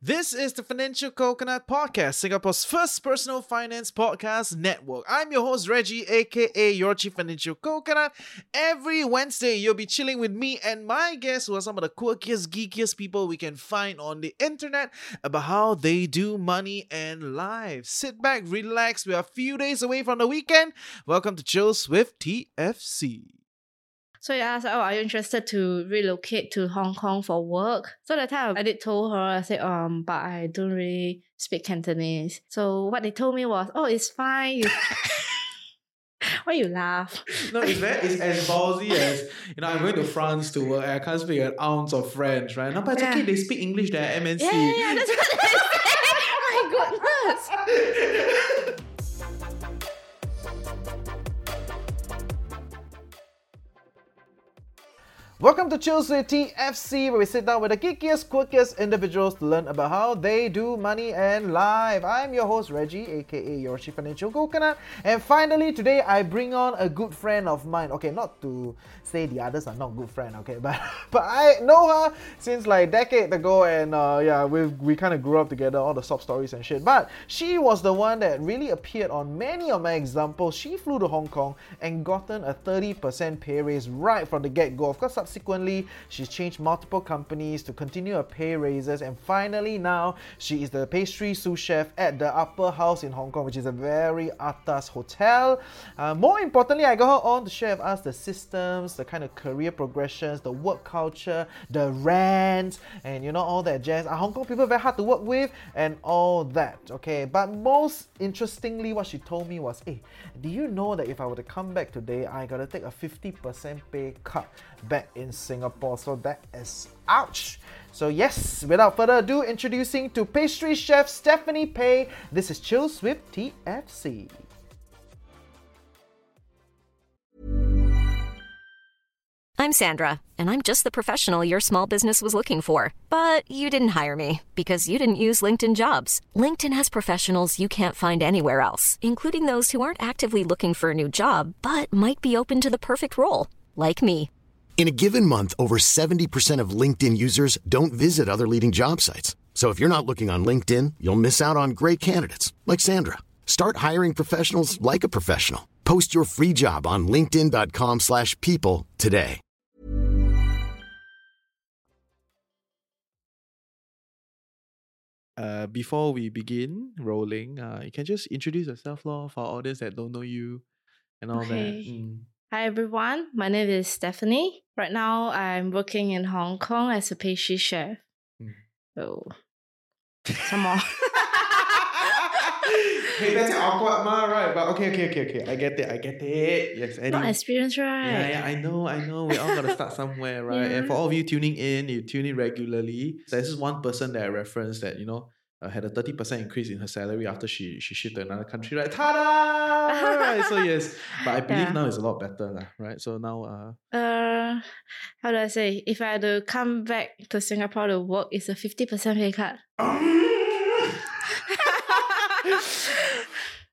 This is the Financial Coconut Podcast, Singapore's first personal finance podcast network. I'm your host, Reggie, aka your Chief Financial Coconut. Every Wednesday, you'll be chilling with me and my guests, who are some of the quirkiest, geekiest people we can find on the internet, about how they do money and life. Sit back, relax. We are a few days away from the weekend. Welcome to Chills with TFC. So you asked, oh, are you interested to relocate to Hong Kong for work? So that time I did told her, I said, um, but I don't really speak Cantonese. So what they told me was, oh, it's fine. Why you laugh? No, it's very it's as ballsy as you know. I'm going to France to work. I can't speak an ounce of French, right? No, but it's Yeah. okay. They speak English. They're MNC. Yeah, yeah, yeah, that's what said. Oh my goodness. Welcome to Chills with TFC, where we sit down with the geekiest, quirkiest individuals to learn about how they do money and life. I'm your host, Reggie, aka Chief Financial Coconut. And finally, today I bring on a good friend of mine. Okay, not to say the others are not good friend, okay, but but I know her since like decade ago, and uh, yeah, we we kind of grew up together, all the sob stories and shit. But she was the one that really appeared on many of my examples. She flew to Hong Kong and gotten a 30% pay raise right from the get go. Of course, subsequently, she's changed multiple companies to continue her pay raises, and finally, now she is the pastry sous chef at the Upper House in Hong Kong, which is a very atas hotel. Uh, more importantly, I got her on to share with us the systems, the kind of career progressions, the work culture, the rent, and you know, all that jazz. Are Hong Kong people very hard to work with, and all that, okay? But most interestingly, what she told me was, hey, do you know that if I were to come back today, I gotta take a 50% pay cut back in Singapore? So that is ouch. So, yes, without further ado, introducing to pastry chef Stephanie Pei. This is Chills with TFC. I'm Sandra, and I'm just the professional your small business was looking for. But you didn't hire me because you didn't use LinkedIn jobs. LinkedIn has professionals you can't find anywhere else, including those who aren't actively looking for a new job but might be open to the perfect role, like me. In a given month, over 70% of LinkedIn users don't visit other leading job sites. So if you're not looking on LinkedIn, you'll miss out on great candidates like Sandra. Start hiring professionals like a professional. Post your free job on linkedin.com/people slash people today. Uh, before we begin rolling, uh, you can just introduce yourself, lor, for our audience that don't know you and all that. Mm. Hi everyone, my name is Stephanie. Right now, I'm working in Hong Kong as a pastry chef. Mm. So, some more. hey, that's awkward, ma, right? But okay, okay, okay, okay. I get it, I get it. Yes, Not anyway. experienced, right? Yeah, yeah, I know, I know. We all gotta start somewhere, right? And for all of you tuning in, you tune in regularly. There's this is one person that I referenced that you know uh, had a thirty percent increase in her salary after she she shifted to another country, right? Ta-da! right. So yes, but I believe Yeah. now it's a lot better, lah, right? So now, uh, Uh, how do I say? If I had to come back to Singapore to work, it's a 50% pay cut.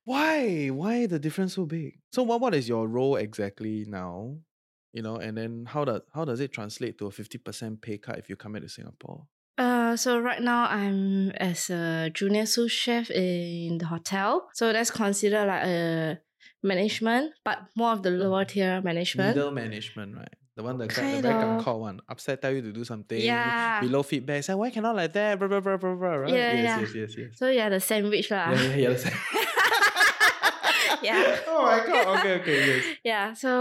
why why the difference so big? So what what is your role exactly now? You know, and then how does how does it translate to a fifty percent pay cut if you come into Singapore? Uh, so right now I'm as a junior sous chef in the hotel. So that's considered like a management, but more of the lower tier management. Middle management, right? The one that got the very one. Upset tell you to do something. Yeah. Below feedback, say why cannot like that? Blah blah blah blah blah. Right? Yeah, yes, yeah. yes, yes, yes. So yeah, the sandwich lah. Yeah, yeah, yeah. Yeah. oh my god. Okay, okay, yes. Yeah, so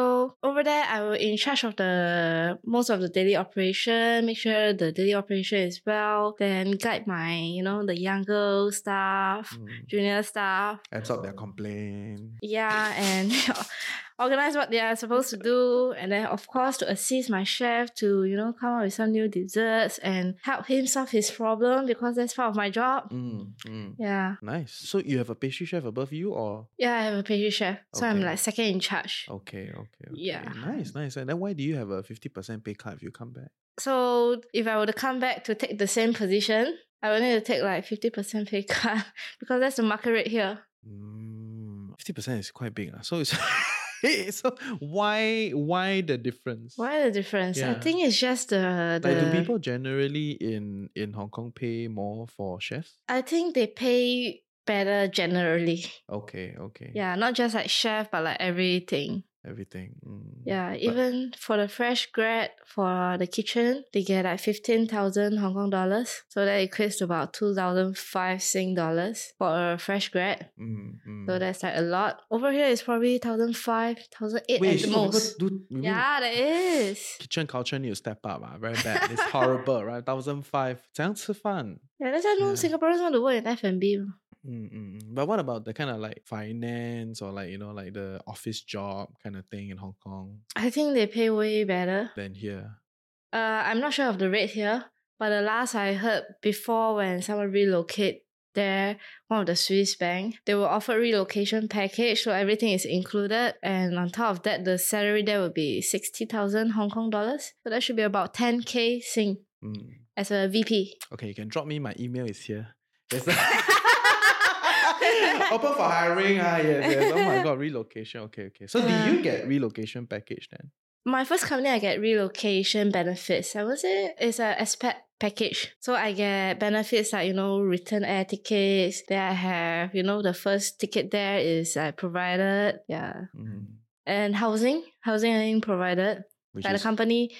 over there, I will in charge of the most of the daily operation, make sure the daily operation is well, then guide my, you know, the younger staff, Mm. junior staff, Absorb their complaint. yeah, and organize what they are supposed to do, and then of course to assist my chef to, you know, come up with some new desserts and help him solve his problem because that's part of my job. Mm, mm. Yeah. Nice. So you have a pastry chef above you, or Yeah, I have a pastry chef. So I'm like second in charge. okay, okay, okay. Yeah. Nice, nice. And then why do you have a fifty percent pay cut if you come back? So if I were to come back to take the same position, I will need to take like 50% pay cut because that's the market rate here. Mm, Fifty percent is quite big. So it's okay, so why why the difference? Why the difference? I think it's just the, the Like, do people generally in in Hong Kong pay more for chefs? I think they pay better generally. Okay, okay. Yeah, not just like chef, but like everything Everything. mm. Yeah, But- even for the fresh grad for the kitchen, they get like fifteen thousand Hong Kong dollars. So that equates to about two thousand five Sing dollars for a fresh grad. Mm, mm. So that's like a lot. Over here it's probably thousand five, thousand eight Wait, at the so people most. do you mean Yeah, that is. kitchen culture need to step up, ah, very bad. It's horrible, right? Thousand five. 怎样吃饭? Yeah, that's why no Yeah. Singaporeans want to work in F and B. Mm, mm, mm. But what about the kind of like finance or like you know like the office job kind of thing in Hong Kong I think they pay way better. than here? Uh, I'm not sure of the rate here, but the last I heard before when someone relocate there, one of the Swiss bank, they will offer relocation package, so everything is included, and on top of that, the salary there will be sixty thousand Hong Kong dollars. So that should be about ten k Sing Mm. as a VP. Okay, you can drop me. My email is here. Open for hiring. Ah, yes, yes. Oh my god, relocation. Okay, okay. So do you get relocation package then? My first company, I get relocation benefits. I would say it's a expat package. So I get benefits like, you know, return air tickets. Then I have, you know, the first ticket there is uh, provided. Yeah. Mm. And housing. Housing provided. Which Like the company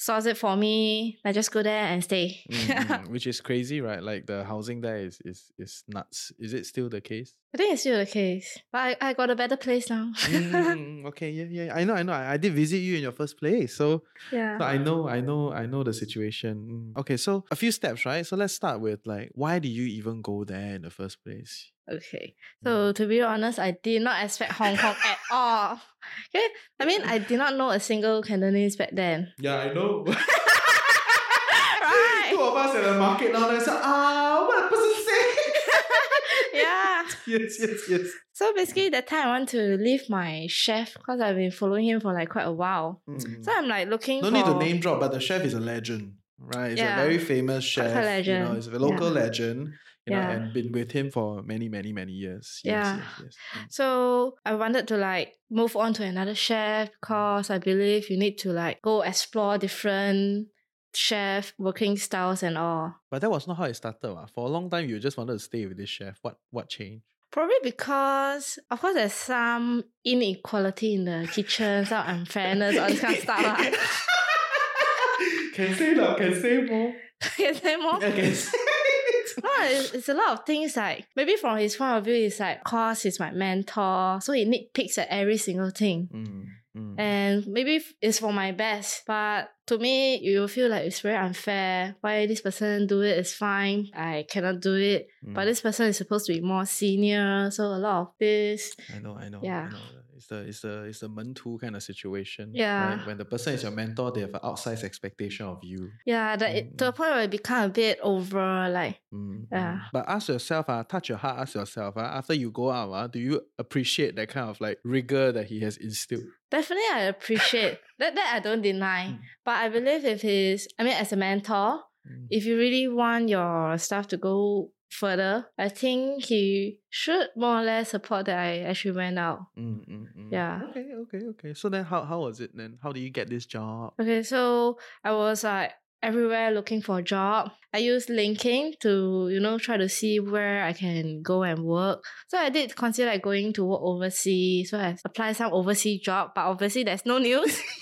source it for me. I just go there and stay. Mm, mm, which is crazy, right? Like the housing there is is is nuts. Is it still the case? I think it's still the case. But I, I got a better place now. Mm, mm, mm, okay, yeah, yeah. I know, I know. I, I did visit you in your first place, so yeah. So I know, I know, I know the situation. Mm. Okay, so a few steps, right? So let's start with like, why do you even go there in the first place? Okay. So to be honest, I did not expect Hong Kong at all. Okay. I mean, I did not know a single Cantonese back then. Yeah, I know. Right. Two of us at the market now. They say, ah, what the person say? yeah. yes, yes, yes. So basically, that time I want to leave my chef because I've been following him for like quite a while. Mm. So I'm like looking No for. need to name drop, but the chef is a legend, right? It's Yeah. a very famous chef. Local You know, legend. it's a local Yeah. legend. You know, Yeah. and been with him for many, many, many years. Yes, Yeah. yes, yes. Mm. So I wanted to like move on to another chef because I believe you need to like go explore different chef working styles and all. But that was not how it started. ah. For a long time, you just wanted to stay with this chef. What what changed? Probably because, of course, there's some inequality in the kitchen, some unfairness, all this kind of stuff. can say lah, can say more. Can say more? Okay. No, it's, it's a lot of things like maybe from his point of view, it's like, cause he's my mentor, so he nitpicks at every single thing. Mm, mm. And maybe it's for my best, but to me, you will feel like it's very unfair. Why this person do it is fine, I cannot do it. But Mm. this person is supposed to be more senior, so a lot of this. I know, I know. Yeah. I know. It's the it's the it's the mentor kind of situation. Yeah. Right? When the person is your mentor, they have an outsized expectation of you. Yeah, that it, to a point where it become a bit over like Mm, Yeah. mm. But ask yourself, uh, touch your heart, ask yourself, uh, after you go out, uh, do you appreciate that kind of like rigor that he has instilled? definitely I appreciate that that I don't deny. Mm. But I believe if he's I mean as a mentor, Mm. if you really want your stuff to go further, I think he should more or less support that I actually went out. Mm, mm, mm. Yeah. Okay, okay, okay. So then how, how was it then? How do you get this job? Okay, so I was like everywhere looking for a job. I used LinkedIn to, you know, try to see where I can go and work. So I did consider like going to work overseas. So I applied some overseas job, but obviously there's no news.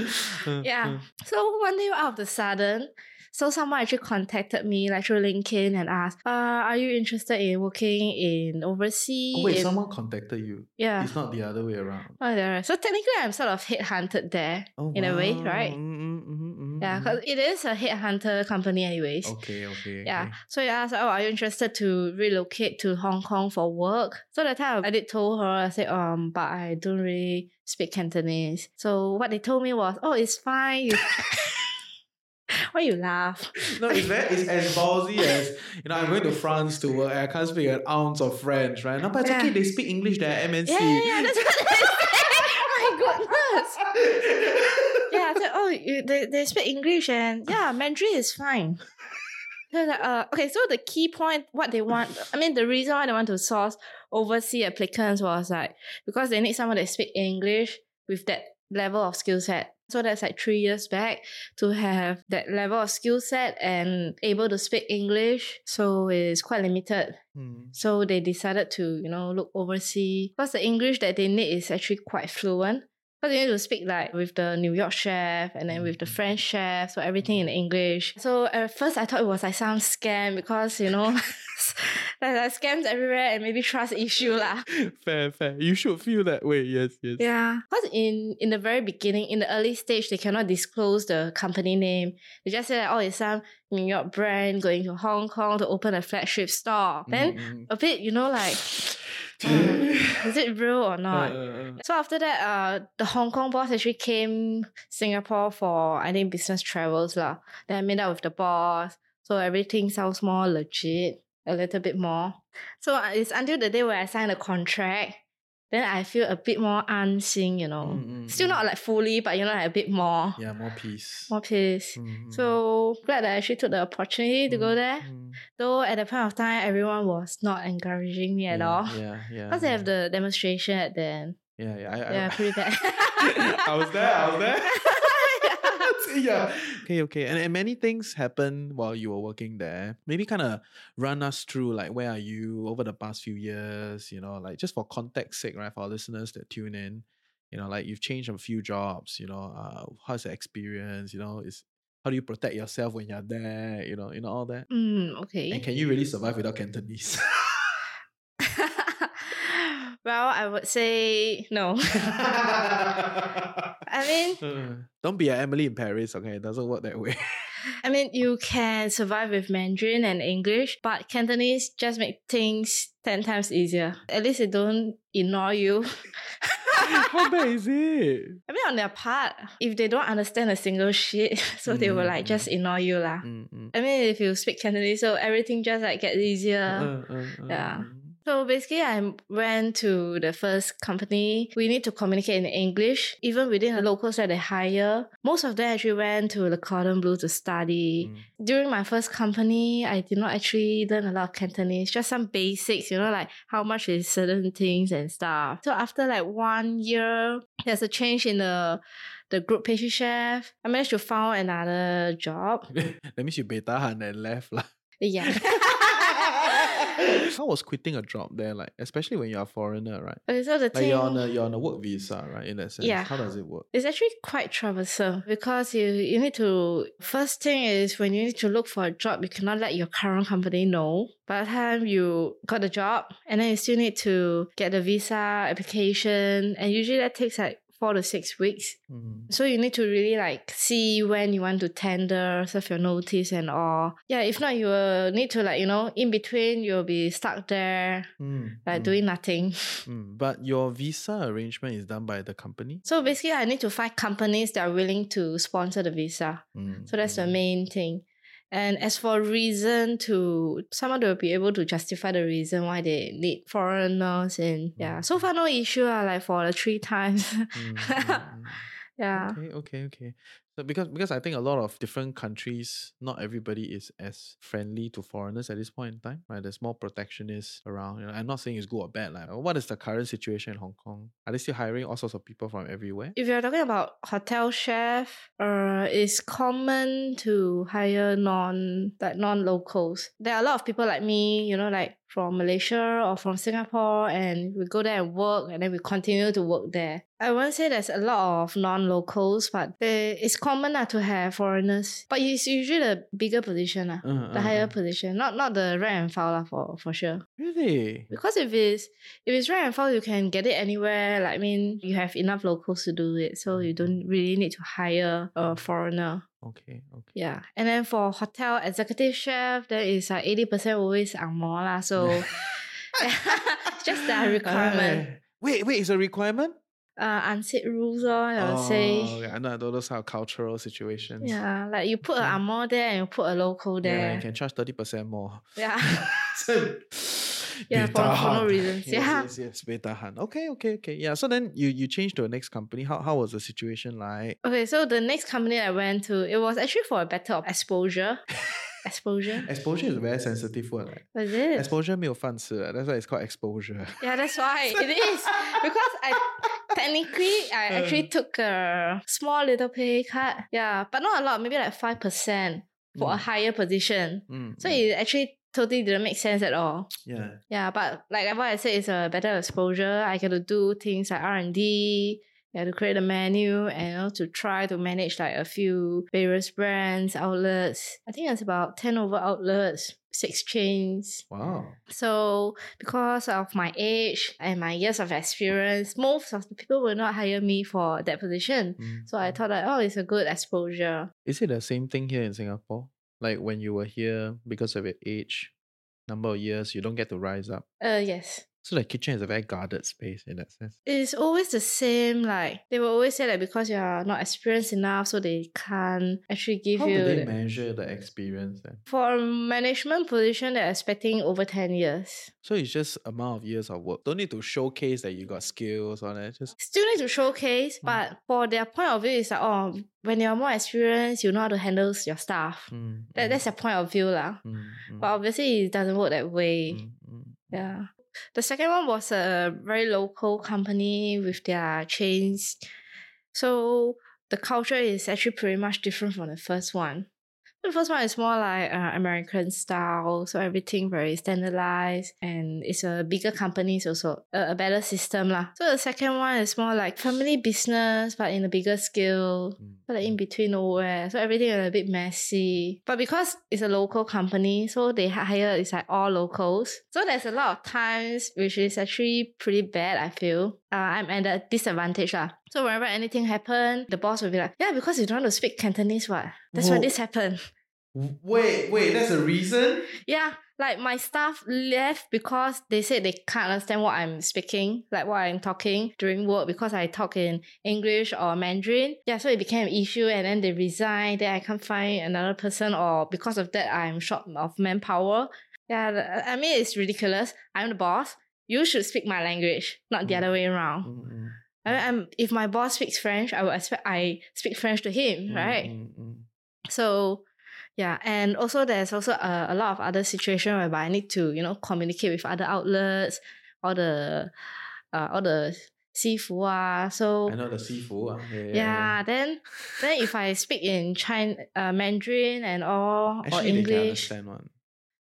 Uh, yeah. uh. So one day out of the sudden, so someone actually contacted me like through LinkedIn and asked, uh, are you interested in working in overseas? Oh, wait, in- someone contacted you. Yeah. It's not the other way around. Oh, there. So technically I'm sort of headhunted there Oh, in a way, right? Mm, mm, mm, Yeah, because it is a headhunter company anyways. Okay, okay. Yeah. okay. So he asked, Oh, are you interested to relocate to Hong Kong for work? So that time I did told her, I said, um, but I don't really speak Cantonese. So what they told me was, Oh, it's fine. You Why you laugh? No, it's very it's as ballsy as you know. I'm going to France to work. and I can't speak an ounce of French, right? No, but it's okay. They speak English. They're MNC. Yeah, yeah, yeah, that's what they said. My goodness. Yeah, I said, Oh, you, they, they speak English and yeah, Mandarin is fine. So like, uh, okay, so the key point, what they want, I mean, the reason why they want to source overseas applicants was like because they need someone that speak English with that level of skill set. So that's like three years back to have that level of skill set and able to speak English. So it's quite limited. Mm. So they decided to, you know, look overseas because the English that they need is actually quite fluent. Because you need to speak like with the New York chef and then with the French chef, so everything in English. So at first I thought it was like some scam because you know there's like scams everywhere and maybe trust issue lah. Fair, fair. You should feel that way. Yes, yes. Yeah. Because in, in the very beginning, in the early stage, they cannot disclose the company name. They just say that, oh, it's some New York brand going to Hong Kong to open a flagship store. Then Mm, a bit, you know, like, is it real or not? Uh, uh, uh. So after that, uh, the Hong Kong boss actually came Singapore for I think business travels lah. Then I met up with the boss, so everything sounds more legit, a little bit more. So uh, it's until the day where I signed a contract, then I feel a bit more unseen, you know. Mm, mm, Still mm. not like fully, but you know, like a bit more, Yeah, more peace. more peace. Mm, mm. So glad that I actually took the opportunity to go Mm, there. mm. Though at the point of time, everyone was not encouraging me at yeah, all. Yeah, yeah. Because they have the demonstration at the end. Yeah, yeah. I, I, Yeah, pretty bad. I was there. I was there. yeah. Okay, okay. And, and many things happened while you were working there. Maybe kind of run us through like where are you over the past few years, you know, like just for context sake, right? For our listeners that tune in, you know, like you've changed a few jobs, you know, uh, how's the experience, you know, is how do you protect yourself when you're there, you know, you know, all that. Mm, okay. And can you really survive without Cantonese? well, I would say no. I mean, Uh, don't be an Emily in Paris, okay? It doesn't work that way. I mean, you can survive with Mandarin and English, but Cantonese just make things ten times easier. At least they don't ignore you. How bad is it? I mean, on their part, if they don't understand a single shit, so they will like Mm. just ignore you lah. Mm, mm. I mean, if you speak Cantonese, so everything just like gets easier. Uh, uh, uh, yeah. So basically, I went to the first company. We need to communicate in English. Even within the locals that they hire, most of them actually went to the Cordon Bleu to study. Mm. During my first company, I did not actually learn a lot of Cantonese, just some basics, you know, like how much is certain things and stuff. So after like one year, there's a change in the the group pastry chef. I managed to find another job. that means you beta and left lah. Yeah. How was quitting a job there like, especially when you're a foreigner, right? okay, so the Like thing. you're on a you're on a work visa, right? In that sense, Yeah. How does it work? It's actually quite troublesome because you, you need to first thing is when you need to look for a job, you cannot let your current company know. By the time you got the job and then you still need to get the visa application and usually that takes like four to six weeks. Mm. So you need to really like see when you want to tender, serve your notice and all. Yeah, if not you will need to like, you know, in between you'll be stuck there, Mm, like mm, doing nothing. mm. But your visa arrangement is done by the company. So basically I need to find companies that are willing to sponsor the visa. Mm, So that's the mm. main thing. And as for reason to someone will be able to justify the reason why they need foreigners and yeah. So far no issue uh, like for the three times. Mm, mm, mm. yeah. Okay, okay, okay. Because because I think a lot of different countries, not everybody is as friendly to foreigners at this point in time, right? There's more protectionists around. You know, I'm not saying it's good or bad. Like, what is the current situation in Hong Kong? Are they still hiring all sorts of people from everywhere? If you're talking about hotel chef, uh, it's common to hire non like non locals. There are a lot of people like me, you know, like from Malaysia or from Singapore, and we go there and work, and then we continue to work there. I won't say there's a lot of non locals, but it's common uh, to have foreigners. But it's usually the bigger position, uh, Uh, the uh, higher uh. position, not not the rank and file uh, for for sure. Really? Because if it's if it's rank and file, you can get it anywhere. Like I mean, you have enough locals to do it, so you don't really need to hire a foreigner. Okay, okay. Yeah, and then for hotel executive chef, there is like eighty percent always ang moh lah. So it's just that requirement. Ay, Wait, wait, it's a requirement? uh, unsaid rules, or I would oh, say. Yeah, I know those are cultural situations. Yeah, like you put an yeah. ang moh there and you put a local there. Yeah, you can charge 30% more. Yeah. so, yeah, for, for, no reasons. Yeah. Yes, yes, Beta Okay, okay, okay. Yeah. So then you you changed to the next company. How how was the situation like? Okay, so the next company I went to, it was actually for a better of exposure. exposure. Exposure is a very sensitive word. Right? Was it? Exposure That's why it's called exposure. Yeah, that's why it is because I technically I actually took a small little pay cut. Yeah, but not a lot, maybe like five percent for a Mm. higher position. Mm, So mm. it actually totally didn't make sense at all. yeah. Yeah, but like what I said, it's a better exposure. I get to do things like R and D. Yeah, to create a menu and you know, to try to manage like a few various brands, outlets. I think it's about 10 over outlets, six chains. Wow. So because of my age and my years of experience, most of the people will not hire me for that position. Mm, So I mm. thought that oh, it's a good exposure. Is it the same thing here in Singapore? Like when you were here, because of your age, number of years, you don't get to rise up. Uh yes. So the kitchen is a very guarded space in that sense. It's always the same. Like they will always say that because you're not experienced enough, so they can't actually give How you do they the- measure the experience then? for a management position. They're expecting over ten years. So it's just amount of years of work. Don't need to showcase that you got skills on it. Just Still need to showcase, Mm. but for their point of view, it's like oh, when you're more experienced, you know how to handle your staff. mm, That, mm, that's their point of view, lah. mm, mm, But obviously, it doesn't work that way. mm, mm. Yeah. The second one was a very local company with their chains. So the culture is actually pretty much different from the first one. The first one is more like uh, American style, so everything very standardized, and it's a bigger company, so so a, a better system lah. So the second one is more like family business, but in a bigger scale, Mm, so like in between nowhere. So everything is a bit messy. But because it's a local company, so they hire is like all locals. So there's a lot of times which is actually pretty bad, I feel. Uh, I'm at a disadvantage. lah. So whenever anything happened, the boss will be like, Yeah, because you don't want to speak Cantonese, what? That's why this happened. Wait, wait, that's a reason? Yeah, like my staff left because they said they can't understand what I'm speaking, like what I'm talking during work because I talk in English or Mandarin. Yeah, so it became an issue and then they resigned. Then I can't find another person or because of that I'm short of manpower. Yeah, I mean it's ridiculous. I'm the boss. You should speak my language, not the Mm. other way around. Mm, mm, mean, I'm, if my boss speaks French, I would expect I speak French to him, mm, right? mm, mm. So yeah, and also there's also a, a lot of other situation whereby I need to you know communicate with other outlets, all the uh all the seafood ah. So I know the seafood. ah. Yeah, yeah, yeah, then then if I speak in China uh, Mandarin and all Actually, or they English, understand one.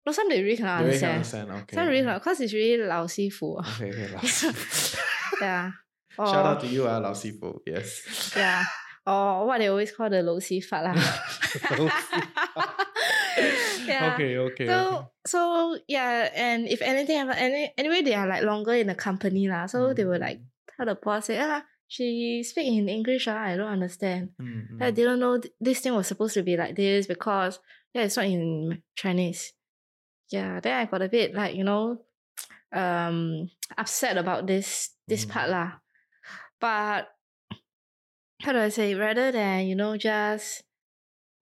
no, some they really cannot They really can understand. understand. Okay. Some really cannot, cause it's really lao seafood. Okay, okay. Lao seafood. Yeah. Shout out to you, ah, Lao seafood. Yes. Yeah. Or what they always call the low sifat yeah. Okay, okay. So okay. so yeah, and if anything any, anyway, they are like longer in the company lah. So they were like tell the boss say, ah, she speak in English ah, I don't understand. Mm, I mm. didn't know th- this thing was supposed to be like this because yeah, it's not in Chinese. Yeah, then I got a bit like you know, um, upset about this this Mm. part lah. But how do I say? Rather than you know just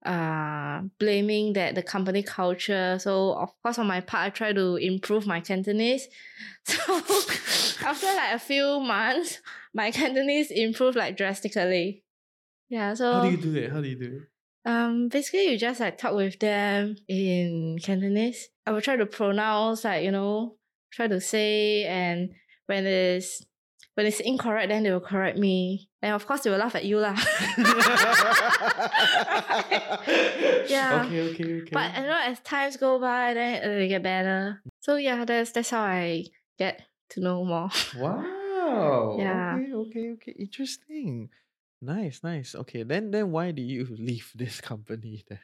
uh blaming that the company culture. So of course on my part I try to improve my Cantonese. So after like a few months, my Cantonese improved like drastically. Yeah, so How do you do it? How do you do it? um, basically, you just like talk with them in Cantonese. I will try to pronounce, like you know, try to say, and when it's when it's incorrect, then they will correct me, and of course they will laugh at you lah. Yeah. Okay, okay, okay. But you know, as times go by, then uh, they get better. So yeah, that's that's how I get to know more. Wow. Yeah. Okay, okay, okay. Interesting. Nice, nice. Okay, then then why do you leave this company then?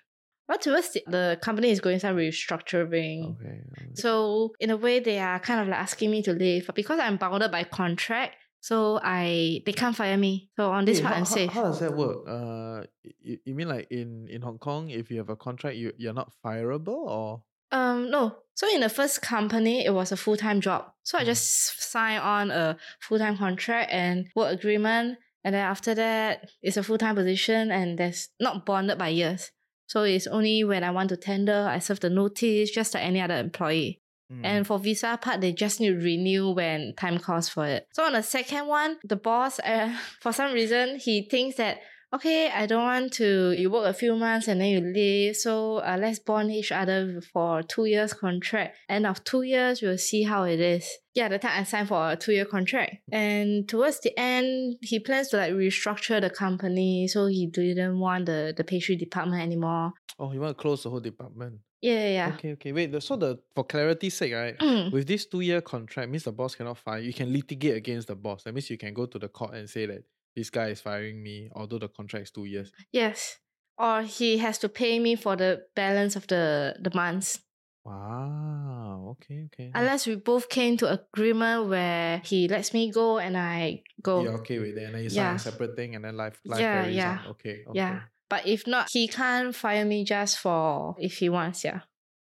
But towards the, the company is going some restructuring. Okay. um, So in a way, they are kind of like asking me to leave, but because I'm bounded by contract, so I they can't fire me. So on this Wait, part, how, I'm how- safe. How, does that work? Uh, you, you mean like in in Hong Kong, if you have a contract, you you're not fireable or? Um, no. So in the first company, it was a full time job. So I Mm. just signed on a full time contract and work agreement, and then after that, it's a full time position, and there's not bonded by years. So it's only when I want to tender, I serve the notice, just like any other employee. Mm. And for visa part, they just need to renew when time calls for it. So on the second one, the boss, uh, for some reason, he thinks that okay, I don't want to, you work a few months and then you leave. So uh, let's bond each other for two years contract. End of two years, we'll see how it is. Yeah, the time I signed for a two year contract. And towards the end, he plans to like restructure the company. So he didn't want the, the pastry department anymore. Oh, you want to close the whole department? Yeah, yeah, yeah. Okay, okay. Wait, the, so the for clarity's sake, right? Mm. With this two-year contract, means the boss cannot fire you. You can litigate against the boss. That means you can go to the court and say that this guy is firing me, although the contract is two years. Yes. Or he has to pay me for the balance of the, the months. Wow. Okay, okay. Unless we both came to agreement where he lets me go and I go. You're okay with it, and then you sign Yeah. a separate thing, and then life, life Yeah, carries yeah. on. Okay, okay. Yeah. But if not, he can't fire me just for if he wants, yeah.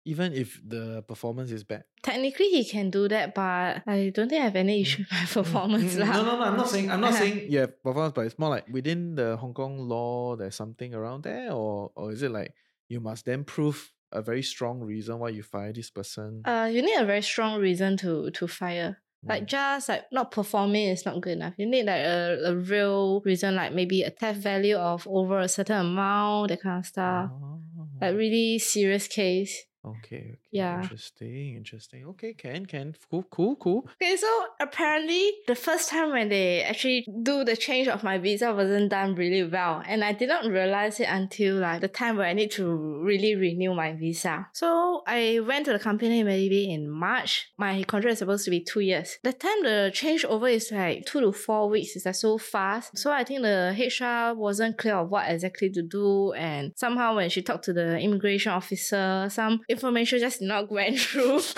Even if the performance is bad. Technically he can do that, but I don't think I have any issue with my performance. Mm. No, no, no. I'm not saying. I'm not Uh-huh. saying have performance, but it's more like within the Hong Kong law. There's something around there, or or is it like you must then prove a very strong reason why you fire this person? Uh you need a very strong reason to to fire. Like Mm. just like not performing is not good enough. You need like a, a real reason, like maybe a theft value of over a certain amount, that kind of stuff. Oh, Like really serious case. okay, okay. Yeah. Interesting, interesting. Okay, can, can. Cool, cool, cool. Okay, so apparently the first time when they actually do the change of my visa wasn't done really well. And I did not realize it until like the time where I need to really renew my visa. So I went to the company maybe in March. My contract is supposed to be two years. The time the changeover is like two to four weeks. It's like so fast. So I think the HR wasn't clear of what exactly to do. And somehow when she talked to the immigration officer, some information just not went through.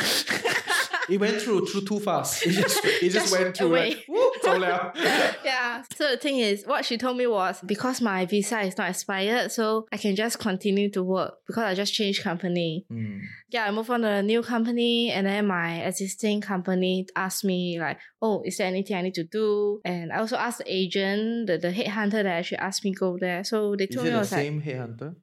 It went through through too fast. It just, it just, Just went through away. like, whoop, 走了. yeah. So the thing is, what she told me was because my visa is not expired, so I can just continue to work because I just changed company. Mm. Yeah, I moved on to a new company, and then my existing company asked me like, "Oh, is there anything I need to do?" And I also asked the agent, the, the headhunter that actually asked me go there. So they told me I the was like, same headhunter?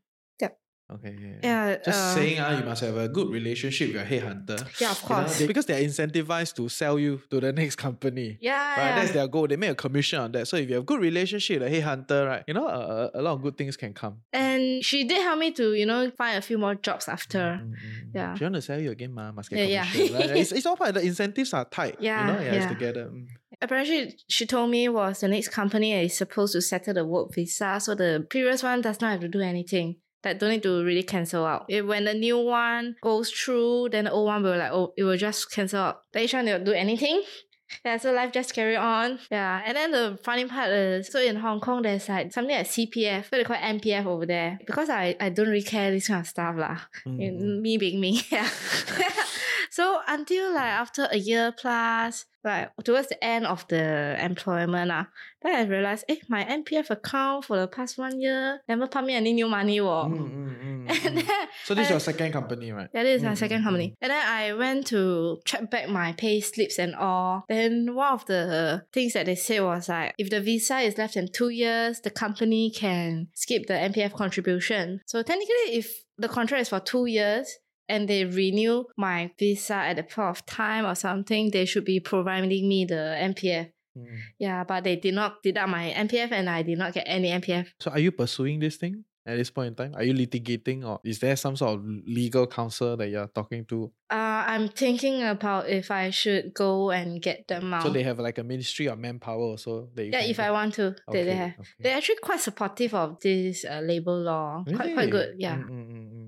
Yep. Okay, yeah. "Yeah, Just uh, saying, ah, you must have a good relationship with your headhunter. Yeah, of You know, course. they- because they're incentivized to sell you to the next company. yeah, Right, yeah. that's their goal. They make a commission on that. So if you have good relationship with the headhunter, right, you know, a, a, a lot of good things can come. And she did help me to, you know, find a few more jobs after. Mm, mm, mm. Yeah. She want to sell you again, ma, must get Yeah, yeah. right? it's, it's all part. The incentives are tight. Yeah, you know, yeah, it's yeah. together. Mm. apparently she told me was the next company is supposed to settle the work visa, so the previous one does not have to do anything. That don't need to really cancel out. If when the new one goes through, then the old one will like oh it will just cancel out. The H one will do anything. Yeah, so life just carry on. Yeah, and then the funny part is, so in Hong Kong, there's like something like CPF, so they call it MPF over there. Because I, I don't really care this kind of stuff lah. Mm. Me being me, yeah. So until like after a year plus, like towards the end of the employment, ah, then I realized, eh, my MPF account for the past one year never pump me any new money. Wo. Mm, mm, mm, And mm. then So this is your second company, right? Yeah, that is my Mm, second mm, company. And then I went to check back my pay slips and all. Then one of the things that they said was like, if the visa is less than two years, the company can skip the MPF contribution. So technically, if the contract is for two years and they renew my visa at the point of time or something, they should be providing me the MPF. Mm. Yeah, but they did not deduct my MPF and I did not get any MPF. So are you pursuing this thing at this point in time? Are you litigating or is there some sort of legal counsel that you're talking to? Uh, I'm thinking about if I should go and get them out. So they have like a ministry of manpower also that you Yeah, if go- I want to, they, they have. okay. They're actually quite supportive of this uh, labor law. Quite quite good. Yeah. Mm, mm, mm, mm. Eh,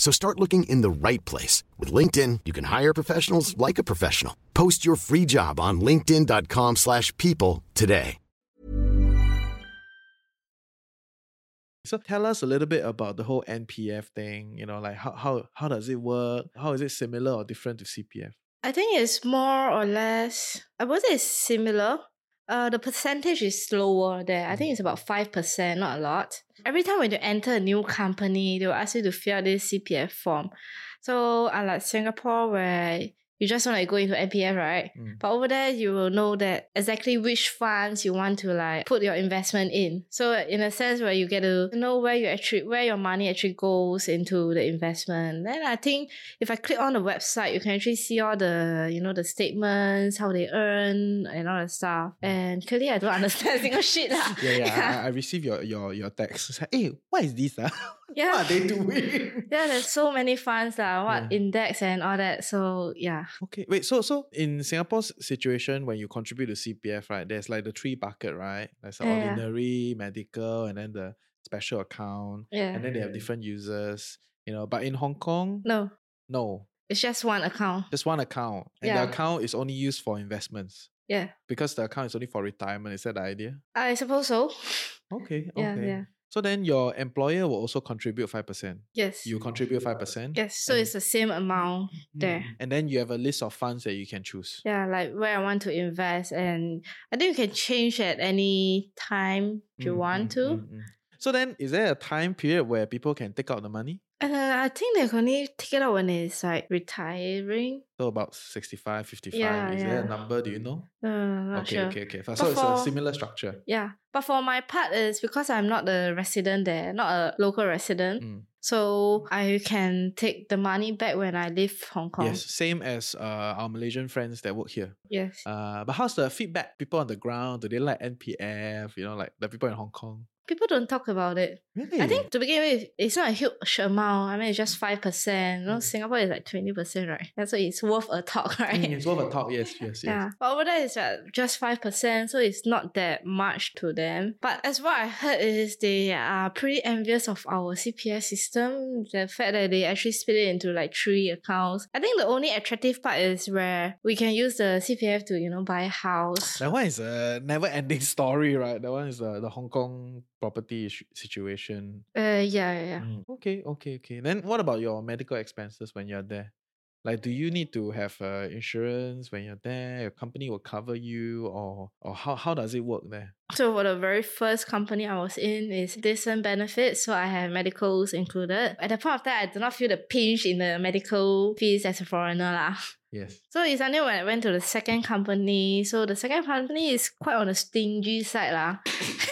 So start looking in the right place. With LinkedIn, you can hire professionals like a professional. Post your free job on linkedin.com/people slash people today. So tell us a little bit about the whole MPF thing. You know, like how how how does it work? How is it similar or different to CPF? I think it's more or less, I would say similar. Uh, the percentage is lower there. I think it's about 5%, not a lot. Every time when you enter a new company, they will ask you to fill out this CPF form. So, unlike Singapore, where you just want to go into NPF, right? Mm. But over there, you will know that exactly which funds you want to like put your investment in. So in a sense where you get to know where you actually where your money actually goes into the investment. Then I think if I click on the website, you can actually see all the you know the statements, how they earn, and all the stuff. And clearly, I don't understand a single shit lah. Yeah, yeah. I, I received your your your text. It's like, hey, what is this? Uh? Yeah. what are they doing? Yeah, there's so many funds lah, what Yeah. index and all that. So yeah. Okay, wait. So, so in Singapore's situation, when you contribute to CPF, right, there's like the three bucket, right? There's the Yeah, ordinary, medical, and then the special account, Yeah. and then they have different users. You know, but in Hong Kong, No, no, it's just one account. just one account, and Yeah. the account is only used for investments Yeah. because the account is only for retirement. Is that the idea? I suppose so. Okay, Yeah, yeah. So then your employer will also contribute five percent. Yes. You contribute five percent. Yes. So it's the same amount there. And then you have a list of funds that you can choose. Yeah, like where I want to invest, and I think you can change at any time if you Mm, want mm, to. mm, mm. So then, is there a time period where people can take out the money? Uh, I think they can only take it out when it's like retiring. So about 65, 55. Yeah, is there a number? Do you know? Uh, not okay, sure. okay, okay. So But it's a similar structure. Yeah, but for my part is because I'm not a resident there, not a local resident. Mm. So I can take the money back when I leave Hong Kong. Yes, same as uh, our Malaysian friends that work here. Yes. Uh, but how's the feedback? People on the ground, do they like MPF? You know, like the people in Hong Kong. People don't talk about it. Really? I think to begin with, it's not a huge amount. I mean, it's just five percent. You know, Mm. Singapore is like twenty percent, right? That's why it's worth a talk, right? Mm, it's worth a talk. Yes, yes, yes. Yeah, but over there it's just five percent, so it's not that much to them. But as what I heard is they are pretty envious of our CPF system. The fact that they actually split it into like three accounts. I think the only attractive part is where we can use the CPF to you know buy a house. That one is a never-ending story, right? That one is uh, the Hong Kong property situation. Uh, yeah, yeah, yeah. Mm, Okay, okay, okay. Then what about your medical expenses when you're there? Like, do you need to have uh, insurance when you're there? Your company will cover you, or or how how does it work there? So for the very first company I was in is decent benefits, so I have medicals included. At the point of time, I do not feel the pinch in the medical fees as a foreigner lah. Yes. So it's only when I went to the second company. So the second company is quite on the stingy side lah.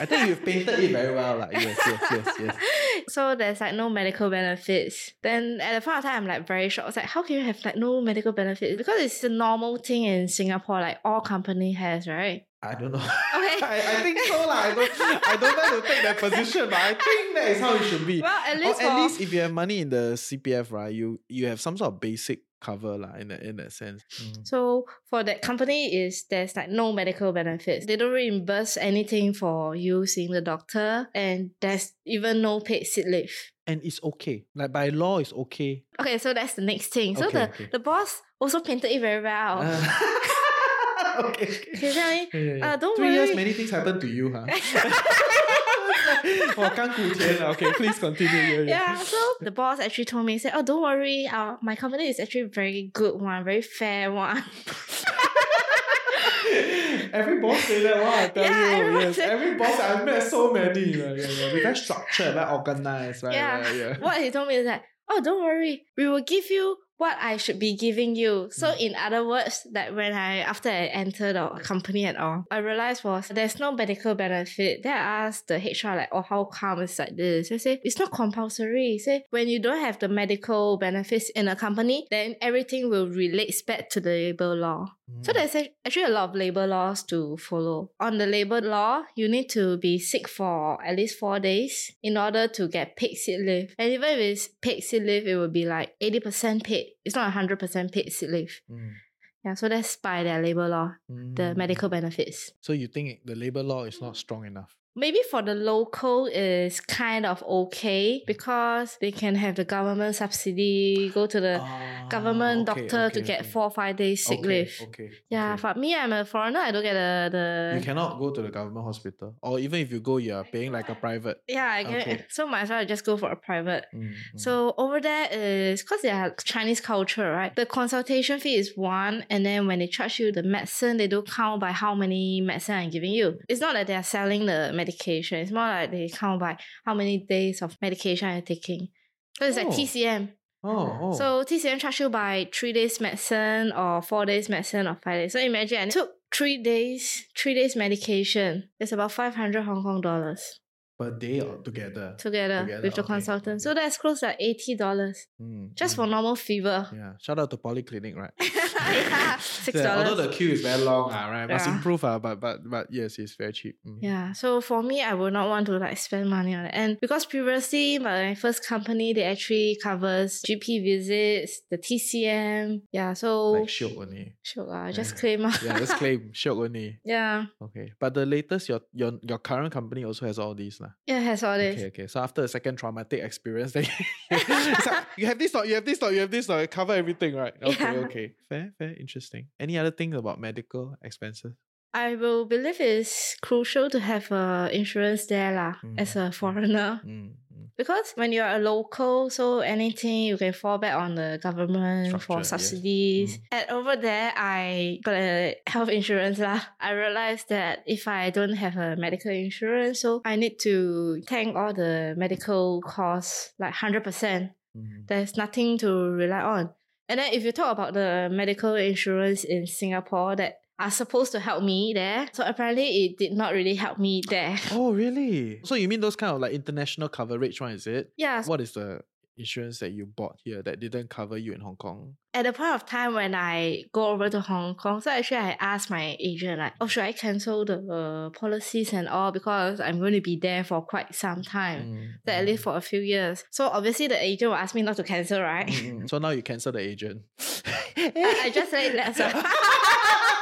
I think you've painted it very well. Like, yes, yes, yes, yes. so there's like no medical benefits. Then at the point of time, I'm like very shocked. I was like, how can you have like no medical benefits? Because it's a normal thing in Singapore, like all company has, right? I don't know. Okay. I, I think so. lah. I don't I don't want to take that position, but I think that is how it should be. Well, at or least at for- least if you have money in the CPF, right, you you have some sort of basic cover lah, in that in that sense. Mm. So for that company is there's like no medical benefits. They don't reimburse anything for you seeing the doctor and there's even no paid sick leave. And it's okay. Like by law, it's okay. Okay, so that's the next thing. So Okay, the, okay. the boss also painted it very well. Uh, okay. He tell me, Yeah, yeah, yeah. uh, don't Three years, many things happen to you, huh? well, okay, please continue. Yeah, yeah. so the boss actually told me, said, Oh, don't worry, uh, my company is actually very good one, very fair one. every boss say that one, I tell yeah, you. Yes, said, every boss I've met so many. Yeah, yeah, yeah. We're very structured, very organized, right? Yeah. yeah, yeah. What he told me is that, oh, don't worry, we will give you what I should be giving you. So Mm. in other words, that when I after I entered the company at all, I realized was there's no medical benefit. Then I asked the HR like, oh, how come it's like this? They say it's not compulsory. Say when you don't have the medical benefits in a company, then everything will relate back to the labor law. So Mm. there's ac- actually a lot of labor laws to follow. On the labor law, you need to be sick for at least four days in order to get paid sick leave. And even if it's paid sick leave, it will be like 80% paid. It's not 100% paid sick leave. Mm. Yeah, so that's by their labor law, the Mm. medical benefits. So you think the labor law is not strong enough? Maybe for the local is kind of okay because they can have the government subsidy, go to the government Ah, okay, doctor to get okay. four five days sick okay, leave. Okay. Yeah, okay. but me, I'm a foreigner. I don't get the the. You cannot go to the government hospital, or even if you go, you are paying like a private. yeah, I Okay. so might as well just go for a private. Mm, mm. So over there is because they are Chinese culture, right? The consultation fee is one, and then when they charge you the medicine, they don't count by how many medicine I'm giving you. It's not that they are selling the medication. It's more like they count by how many days of medication you're taking. So it's like Oh. TCM. oh, oh. So TCM charge you by three days medicine or four days medicine or five days. So imagine I took three days, three days medication. It's about five hundred Hong Kong dollars per day or together. together, Together, with the okay, consultant. So that's close to eighty dollars Mm, just mm. for normal fever. Yeah, shout out to polyclinic, right? yeah, six Yeah, Although the queue is very long, ah, right? Must improve, ah, but but but yes, it's very cheap. Mm. Yeah, so for me, I would not want to like spend money on it, and because previously my first company they actually covers GP visits, the TCM. Yeah, so Like shiok only. sure, uh, just Yeah. claim. ah. Yeah, just claim shiok only. yeah, Okay, but the latest your your your current company also has all these lah. yeah, has all this. Okay, okay. So after the second traumatic experience, then like, you have this or you have this or you have this or cover everything, right? Okay, Yeah. okay. Fair, fair, interesting. Any other things about medical expenses? I will believe it's crucial to have a insurance there lah, as a foreigner. Mm, mm. Because when you're a local, so anything you can fall back on the government Structure, for subsidies. And over there, I got a health insurance lah. I realized that if I don't have a medical insurance, so I need to tank all the medical costs like hundred percent. Mm. There's nothing to rely on. And then if you talk about the medical insurance in Singapore that are supposed to help me there, so apparently it did not really help me there. Oh, really? So you mean those kind of like international coverage one, is it? Yeah, What is the insurance that you bought here that didn't cover you in Hong Kong? at the point of time when I go over to Hong Kong, so actually I asked my agent like, oh, should I cancel the uh, policies and all because I'm going to be there for quite some time, Mm, so at mm, least for a few years. So obviously the agent will ask me not to cancel, right? mm, mm. So now you cancel the agent. I, I just said less.